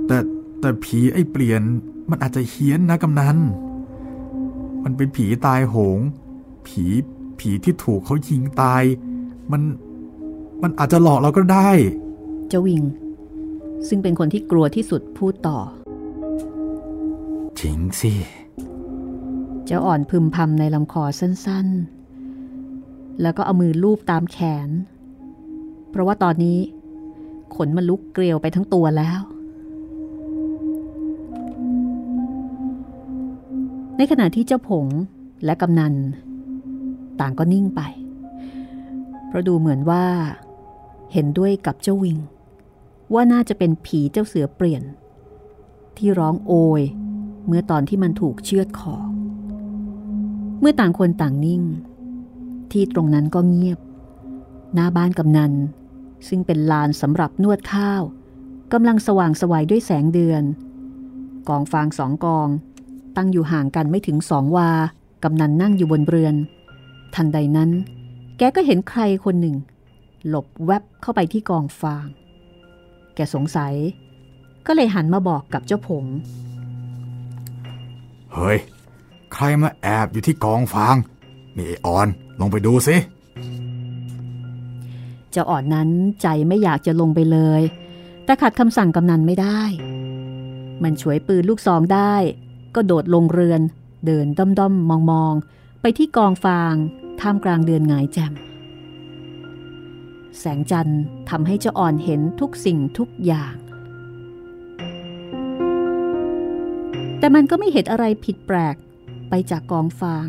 แต่แต่ผีไอ้เปลี่ยนมันอาจจะเฮี้ยนนะกำนัน มันเป็นผีตายโหง ผี ผีที่ถูกเขายิงตาย มันมันอาจจะหลอกเราก็ได้ๆเจ้าวิง ซึ่งเป็นคนที่กลัวที่สุดพูดต่อ จริงสิ เจ้าอ่อนพึมพำในลำคอสั้นๆ แล้วก็เอามือลูบตามแขน เพราะว่าตอนนี้ขนมันลุกเกลียวไปทั้งตัวแล้ว ในขณะที่เจ้าผงและกำนัน ต่างก็นิ่งไป เพราะดูเหมือนว่า เห็นด้วยกับเจ้าวิง ว่าน่าจะเป็นผีเจ้าเสือเปลี่ยน ที่ร้องโอยเมื่อตอนที่มันถูกเชือดคอเมื่อต่างคนต่างนิ่ง ที่ตรงนั้นก็เงียบ หน้าบ้านกำนัน ซึ่งเป็นลานสำหรับนวดข้าวกำลังสว่างสวัยด้วยแสงเดือน กองฟางสองกอง ตั้งอยู่ห่างกันไม่ถึงสองวากำนันนั่งอยู่บนเรือน ทันใดนั้น แกก็เห็นใครคนหนึ่ง หลบแวบเข้าไปที่กองฟาง แกสงสัย ก็เลยหันมาบอกกับเจ้าผงเฮ้ย ใครมาแอบอยู่ที่กองฟาง นี่ไอ้อ่อน ลงไปดูสิ เจ้าอ่อนนั้นใจไม่อยากจะลงไปเลย แต่ขัดคำสั่งกำนันไม่ได้ มันฉวยปืนลูกซองได้ ก็โดดลงเรือน เดินด้อมด้อมมองมองๆ ไปที่กองฟางท่ามกลางเดือนหงายแจ่มแสงจันทร์ทำให้เจ้าอ่อนเห็นทุกสิ่งทุกอย่าง แต่มันก็ไม่เห็นอะไรผิดแปลกไปจากกองฟาง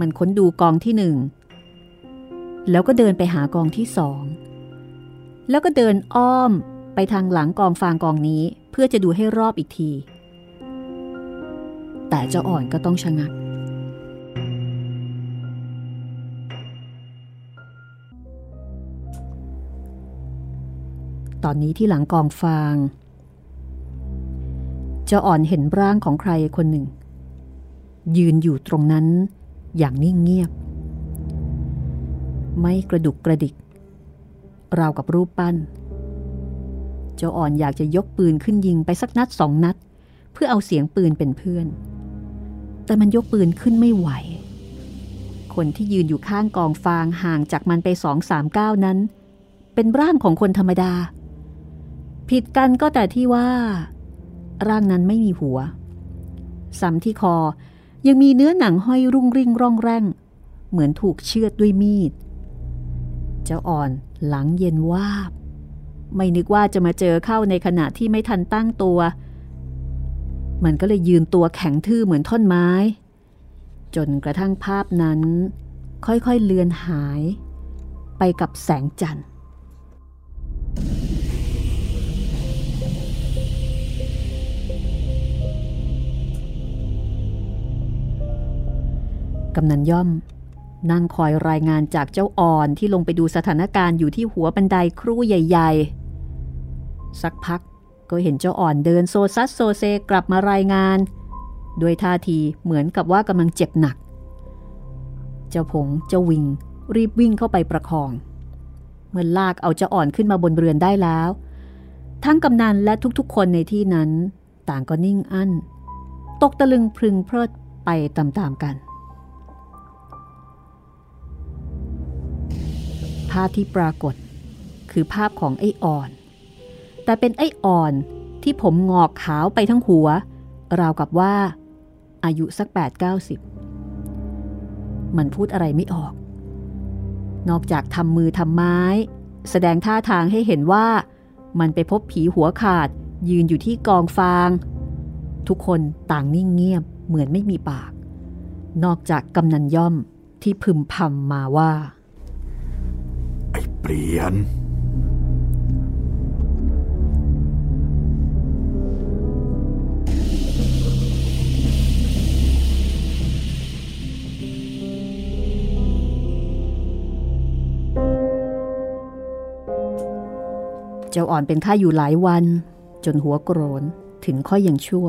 มันค้นดูกองที่หนึ่ง แล้วก็เดินไปหากองที่สอง แล้วก็เดินอ้อมไปทางหลังกองฟางกองนี้เพื่อจะดูให้รอบอีกที แต่เจ้าอ่อนก็ต้องชะงัก ตอนนี้ที่หลังกองฟางเจ้าอ่อนเห็นร่างของใครคนหนึ่ง ยืนอยู่ตรงนั้นอย่างนิ่งเงียบ ไม่กระดุกกระดิก ราวกับรูปปั้นเจ้าอ่อนอยากจะยกปืนขึ้นยิงไปสักนัดสองนัด เพื่อเอาเสียงปืนเป็นเพื่อน แต่มันยกปืนขึ้นไม่ไหว คนที่ยืนอยู่ข้างกองฟางห่างจากมันไปสองสามก้าวนั้น เป็นร่างของคนธรรมดา ผิดกันก็แต่ที่ว่า ร่างนั้นไม่มีหัวซ้ำที่คอยังมีเนื้อหนังห้อยรุ่งริ่งร่องแร่ง เหมือนถูกเชือดด้วยมีด เจ้าอ่อนหลังเย็นวาบ ไม่นึกว่าจะมาเจอเข้าในขณะที่ไม่ทันตั้งตัว มันก็เลยยืนตัวแข็งทื่อเหมือนท่อนไม้ จนกระทั่งภาพนั้น ค่อยๆเลือนหาย ไปกับแสงจันทร์ กำนันย่อม นั่งคอยรายงานจากเจ้าอ่อนที่ลงไปดูสถานการณ์อยู่ที่หัวบันไดครู่ใหญ่ ๆ สักพักก็เห็นเจ้าอ่อนเดินโซซัสโซเซกลับมารายงาน ด้วยท่าทีเหมือนกับว่ากำลังเจ็บหนัก เจ้าผงเจ้าวิง รีบวิ่งเข้าไปประคอง เมื่อลากเอาเจ้าอ่อนขึ้นมาบนเรือนได้แล้ว ทั้งกำนันและทุกๆ คนในที่นั้น ต่างก็นิ่งอั้น ตกตะลึงพึงเพลิดไปตามๆกัน ภาพที่ปรากฏ คือภาพของไอ้อ่อน แต่เป็นไอ้อ่อนที่ผมงอกขาวไปทั้งหัว ราวกับว่าอายุสัก 8 90 มันพูดอะไรไม่ออก นอกจากทำมือทำไม้ แสดงท่าทางให้เห็นว่า มันไปพบผีหัวขาดยืนอยู่ที่กองฟาง ทุกคนต่างนิ่งเงียบเหมือนไม่มีปาก นอกจากกำนันย่อมที่พึมพำมาว่า เปลี่ยน เจ้าอ่อนเป็นข้าอยู่หลายวัน จนหัวโกรนถึงค่อยยังชั่ว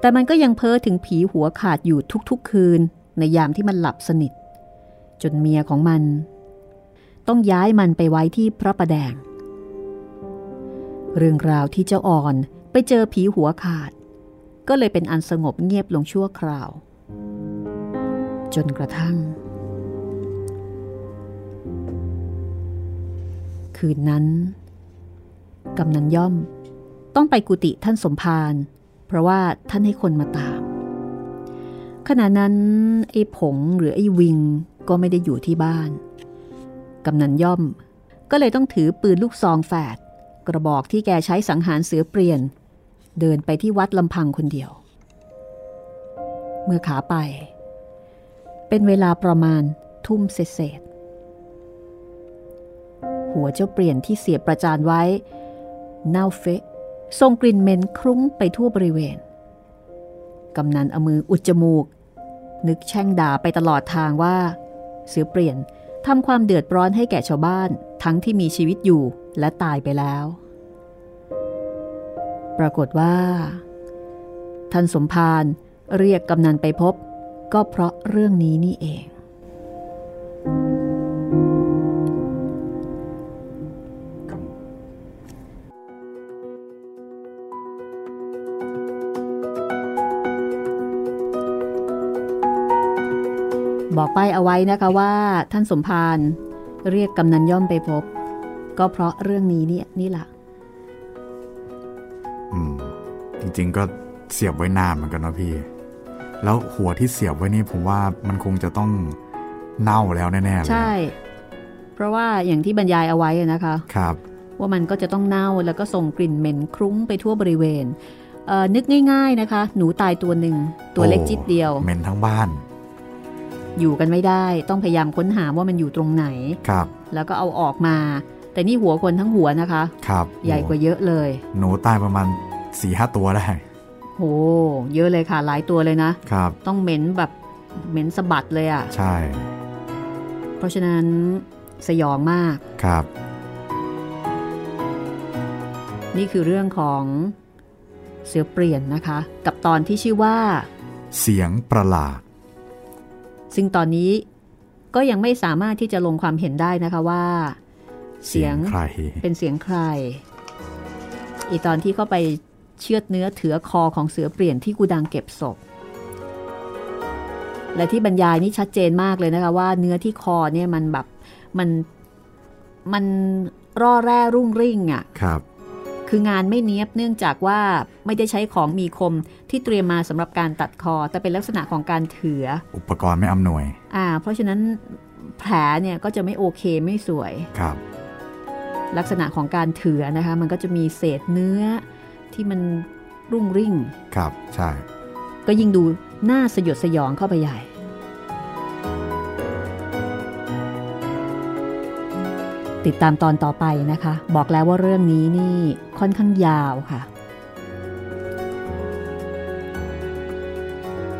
แต่มันก็ยังเพ้อถึงผีหัวขาดอยู่ทุกๆคืน ในยามที่มันหลับสนิท จนเมียของมัน ต้องย้ายมันไปไว้ที่พระประแดง เรื่องราวที่เจ้าอ่อนไปเจอผีหัวขาด ก็เลยเป็นอันสงบเงียบลงชั่วคราว จนกระทั่ง คืนนั้นกำนันย่อมต้องไปกุฏิท่านสมภารเพราะว่าท่านให้คนมาตาม ขณะนั้นไอ้ผงหรือไอ้วิงก็ไม่ได้อยู่ที่บ้าน กำนันย่อม ก็เลยต้องถือปืนลูกซองแฝดกระบอกที่แกใช้สังหารเสือเปลี่ยน เดินไปที่วัดลำพังคนเดียว เมื่อขาไป เป็นเวลาประมาณทุ่มเศษหัวเจ้าเปลี่ยนที่เสียประจานไว้ เน่าเฟะส่งกลิ่นเหม็นคลุ้งไปทั่วบริเวณ กำนันเอามืออุดจมูก นึกแช่งด่าไปตลอดทางว่า เสือเปลี่ยน ทำความเดือดร้อนให้แก่ชาวบ้านทั้งที่มีชีวิตอยู่และตายไปแล้ว ปรากฏว่า ท่านสมภารเรียกกำนันไปพบ ก็เพราะเรื่องนี้นี่เอง บอกป้ายเอาไว้นะคะว่าท่านสมภารเรียกกำนันย่อมไปพบ ก็เพราะเรื่องนี้เนี่ยนี่แหละอืม จริง ๆ ก็เสียบไว้นานเหมือนกันเนาะพี่ แล้วหัวที่เสียบไว้นี่ผมว่ามันคงจะต้องเน่าแล้วแน่ๆเลยใช่ เพราะว่าอย่างที่บรรยายเอาไว้อะนะคะ ครับ ว่ามันก็จะต้องเน่าแล้วก็ส่งกลิ่นเหม็นคลุ้งไปทั่วบริเวณเอ่อนึกง่าย ๆนะคะ หนูตายตัวหนึ่งตัวเล็กโอ้จิตเดียวเหม็นทั้งบ้าน อยู่กันไม่ได้ ต้องพยายามค้นหาว่ามันอยู่ตรงไหนครับ แล้วก็เอาออกมา แต่นี่หัวคนทั้งหัวนะคะ ครับ ใหญ่กว่าเยอะเลย หนูตายประมาณสี่ห้าตัวได้โหเยอะเลยค่ะหลายตัวเลยนะครับ ต้องเหม็นแบบเหม็นสะบัดเลยอะ่ะ ใช่ เพราะฉะนั้นสยองมากครับ นี่คือเรื่องของเสือเปลี่ยนนะคะ กับตอนที่ชื่อว่า เสียงประหลาด ซึ่งตอนนี้ก็ยังไม่สามารถที่จะลงความเห็นได้นะคะว่า เสียงใครเป็นเสียงใคร อีตอนที่เข้าไปเชือดเนื้อเถือคอของเสือเปลี่ยนที่กูดังเก็บศพ และที่บรรยายนี่ชัดเจนมากเลยนะคะว่าเนื้อที่คอเนี่ยมันแบบมันมันร่อแร่รุ่งริ่งอะ่ะครับ คืองานไม่เนี้ยบเนื่องจากว่าไม่ได้ใช้ของมีคมที่เตรียมมาสำหรับการตัดคอ แต่เป็นลักษณะของการเถือ อุปกรณ์ไม่อำนวย อ่า เพราะฉะนั้นแผลเนี่ยก็จะไม่โอเคไม่สวยครับ ลักษณะของการเถือนะคะ มันก็จะมีเศษเนื้อที่มันรุ่งริ่ง ครับใช่ ก็ยิ่งดูน่าสยดสยองเข้าไปใหญ่ ติดตามตอนต่อไปนะคะ บอกแล้วว่าเรื่องนี้นี่ค่อนข้างยาวค่ะ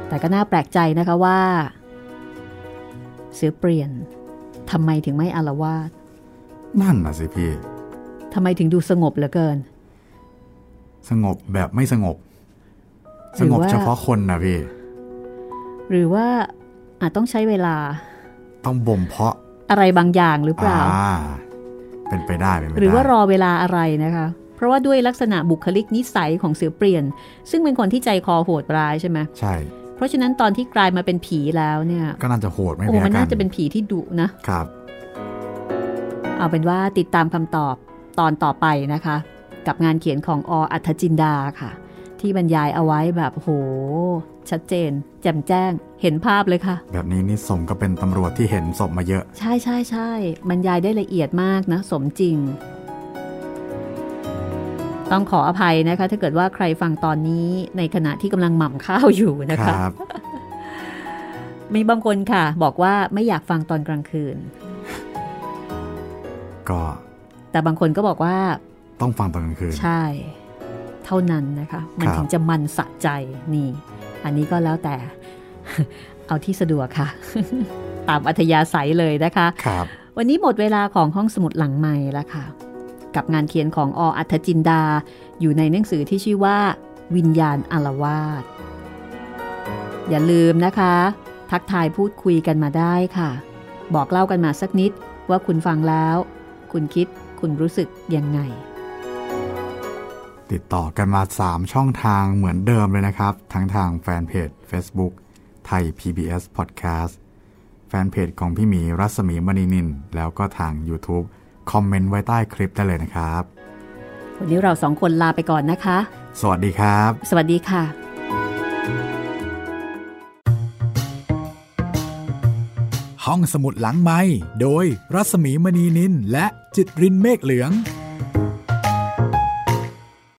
แต่ก็น่าแปลกใจนะคะว่า เสือเปลี่ยนทำไมถึงไม่อารวาสนั่นน่ะสิพี่ทำไมถึงดูสงบเหลือเกิน สงบแบบไม่สงบหรืสองบว่าเฉพาะคนนะพี่ หรือว่าอาจต้องใช้เวลา ต้องบ่มเพาะอะไรบางอย่างหรือเปล่าอ่า เป็นไปได้เป็นไปได้หรือว่ารอเวลาอะไรนะคะ เพราะว่าด้วยลักษณะบุคลิกนิสัยของเสือเปลี่ยน ซึ่งเป็นคนที่ใจคอโหดร้ายใช่ไหมใช่ เพราะฉะนั้นตอนที่กลายมาเป็นผีแล้วเนี่ย ก็น่าจะโหดไม่โอ้แพ้มันกัน่านจะเป็นผีที่ดุนะครับ เอาเป็นว่าติดตามคำตอบตอนต่อไปนะคะ กับงานเขียนของออัธจินดาค่ะ ที่บรรยายเอาไว้แบบโห ชัดเจน แจ่มแจ้ง เห็นภาพเลยค่ะ แบบนี้นี่สมก็เป็นตำรวจที่เห็นศพมาเยอะ ใช่ใช่ใช่บรรยายได้ละเอียดมากนะ สมจริง ต้องขออภัยนะคะ ถ้าเกิดว่าใครฟังตอนนี้ในขณะที่กำลังหม่ำข้าวอยู่นะคคะรับมีบางคนค่ะ บอกว่าไม่อยากฟังตอนกลางคืน ก็ แต่บางคนก็บอกว่า ต้องฟังตอนกลางคืน ใช่ เท่านั้นนะคะ มันครับถึงจะมันสะใจนี่ อันนี้ก็แล้วแต่เอาที่สะดวกค่ะ ตามอัธยาศัยเลยนะคะครับวันนี้หมดเวลาของห้องสมุดหลังใหม่แล้วค่ะ กับงานเขียนของออัธจินดา อยู่ในหนังสือที่ชื่อว่า วิญญาณอารวาสอย่าลืมนะคะ ทักทายพูดคุยกันมาได้ค่ะ บอกเล่ากันมาสักนิดว่าคุณฟังแล้ว คุณคิดคุณรู้สึกยังไง ติดต่อกันมา 3 ช่องทางเหมือนเดิมเลยนะครับ ทั้งทางแฟนเพจ Facebook ไทย PBS Podcast แฟนเพจของพี่หมีรัศมีมณีนิน แล้วก็ทาง YouTube คอมเมนต์ไว้ใต้คลิปได้เลยนะครับ วันนี้เราสองคนลาไปก่อนนะคะ สวัสดีครับ สวัสดีค่ะ ห้องสมุดหลังไม้โดยรัสมีมณีนินและจิตรินเมฆเหลือง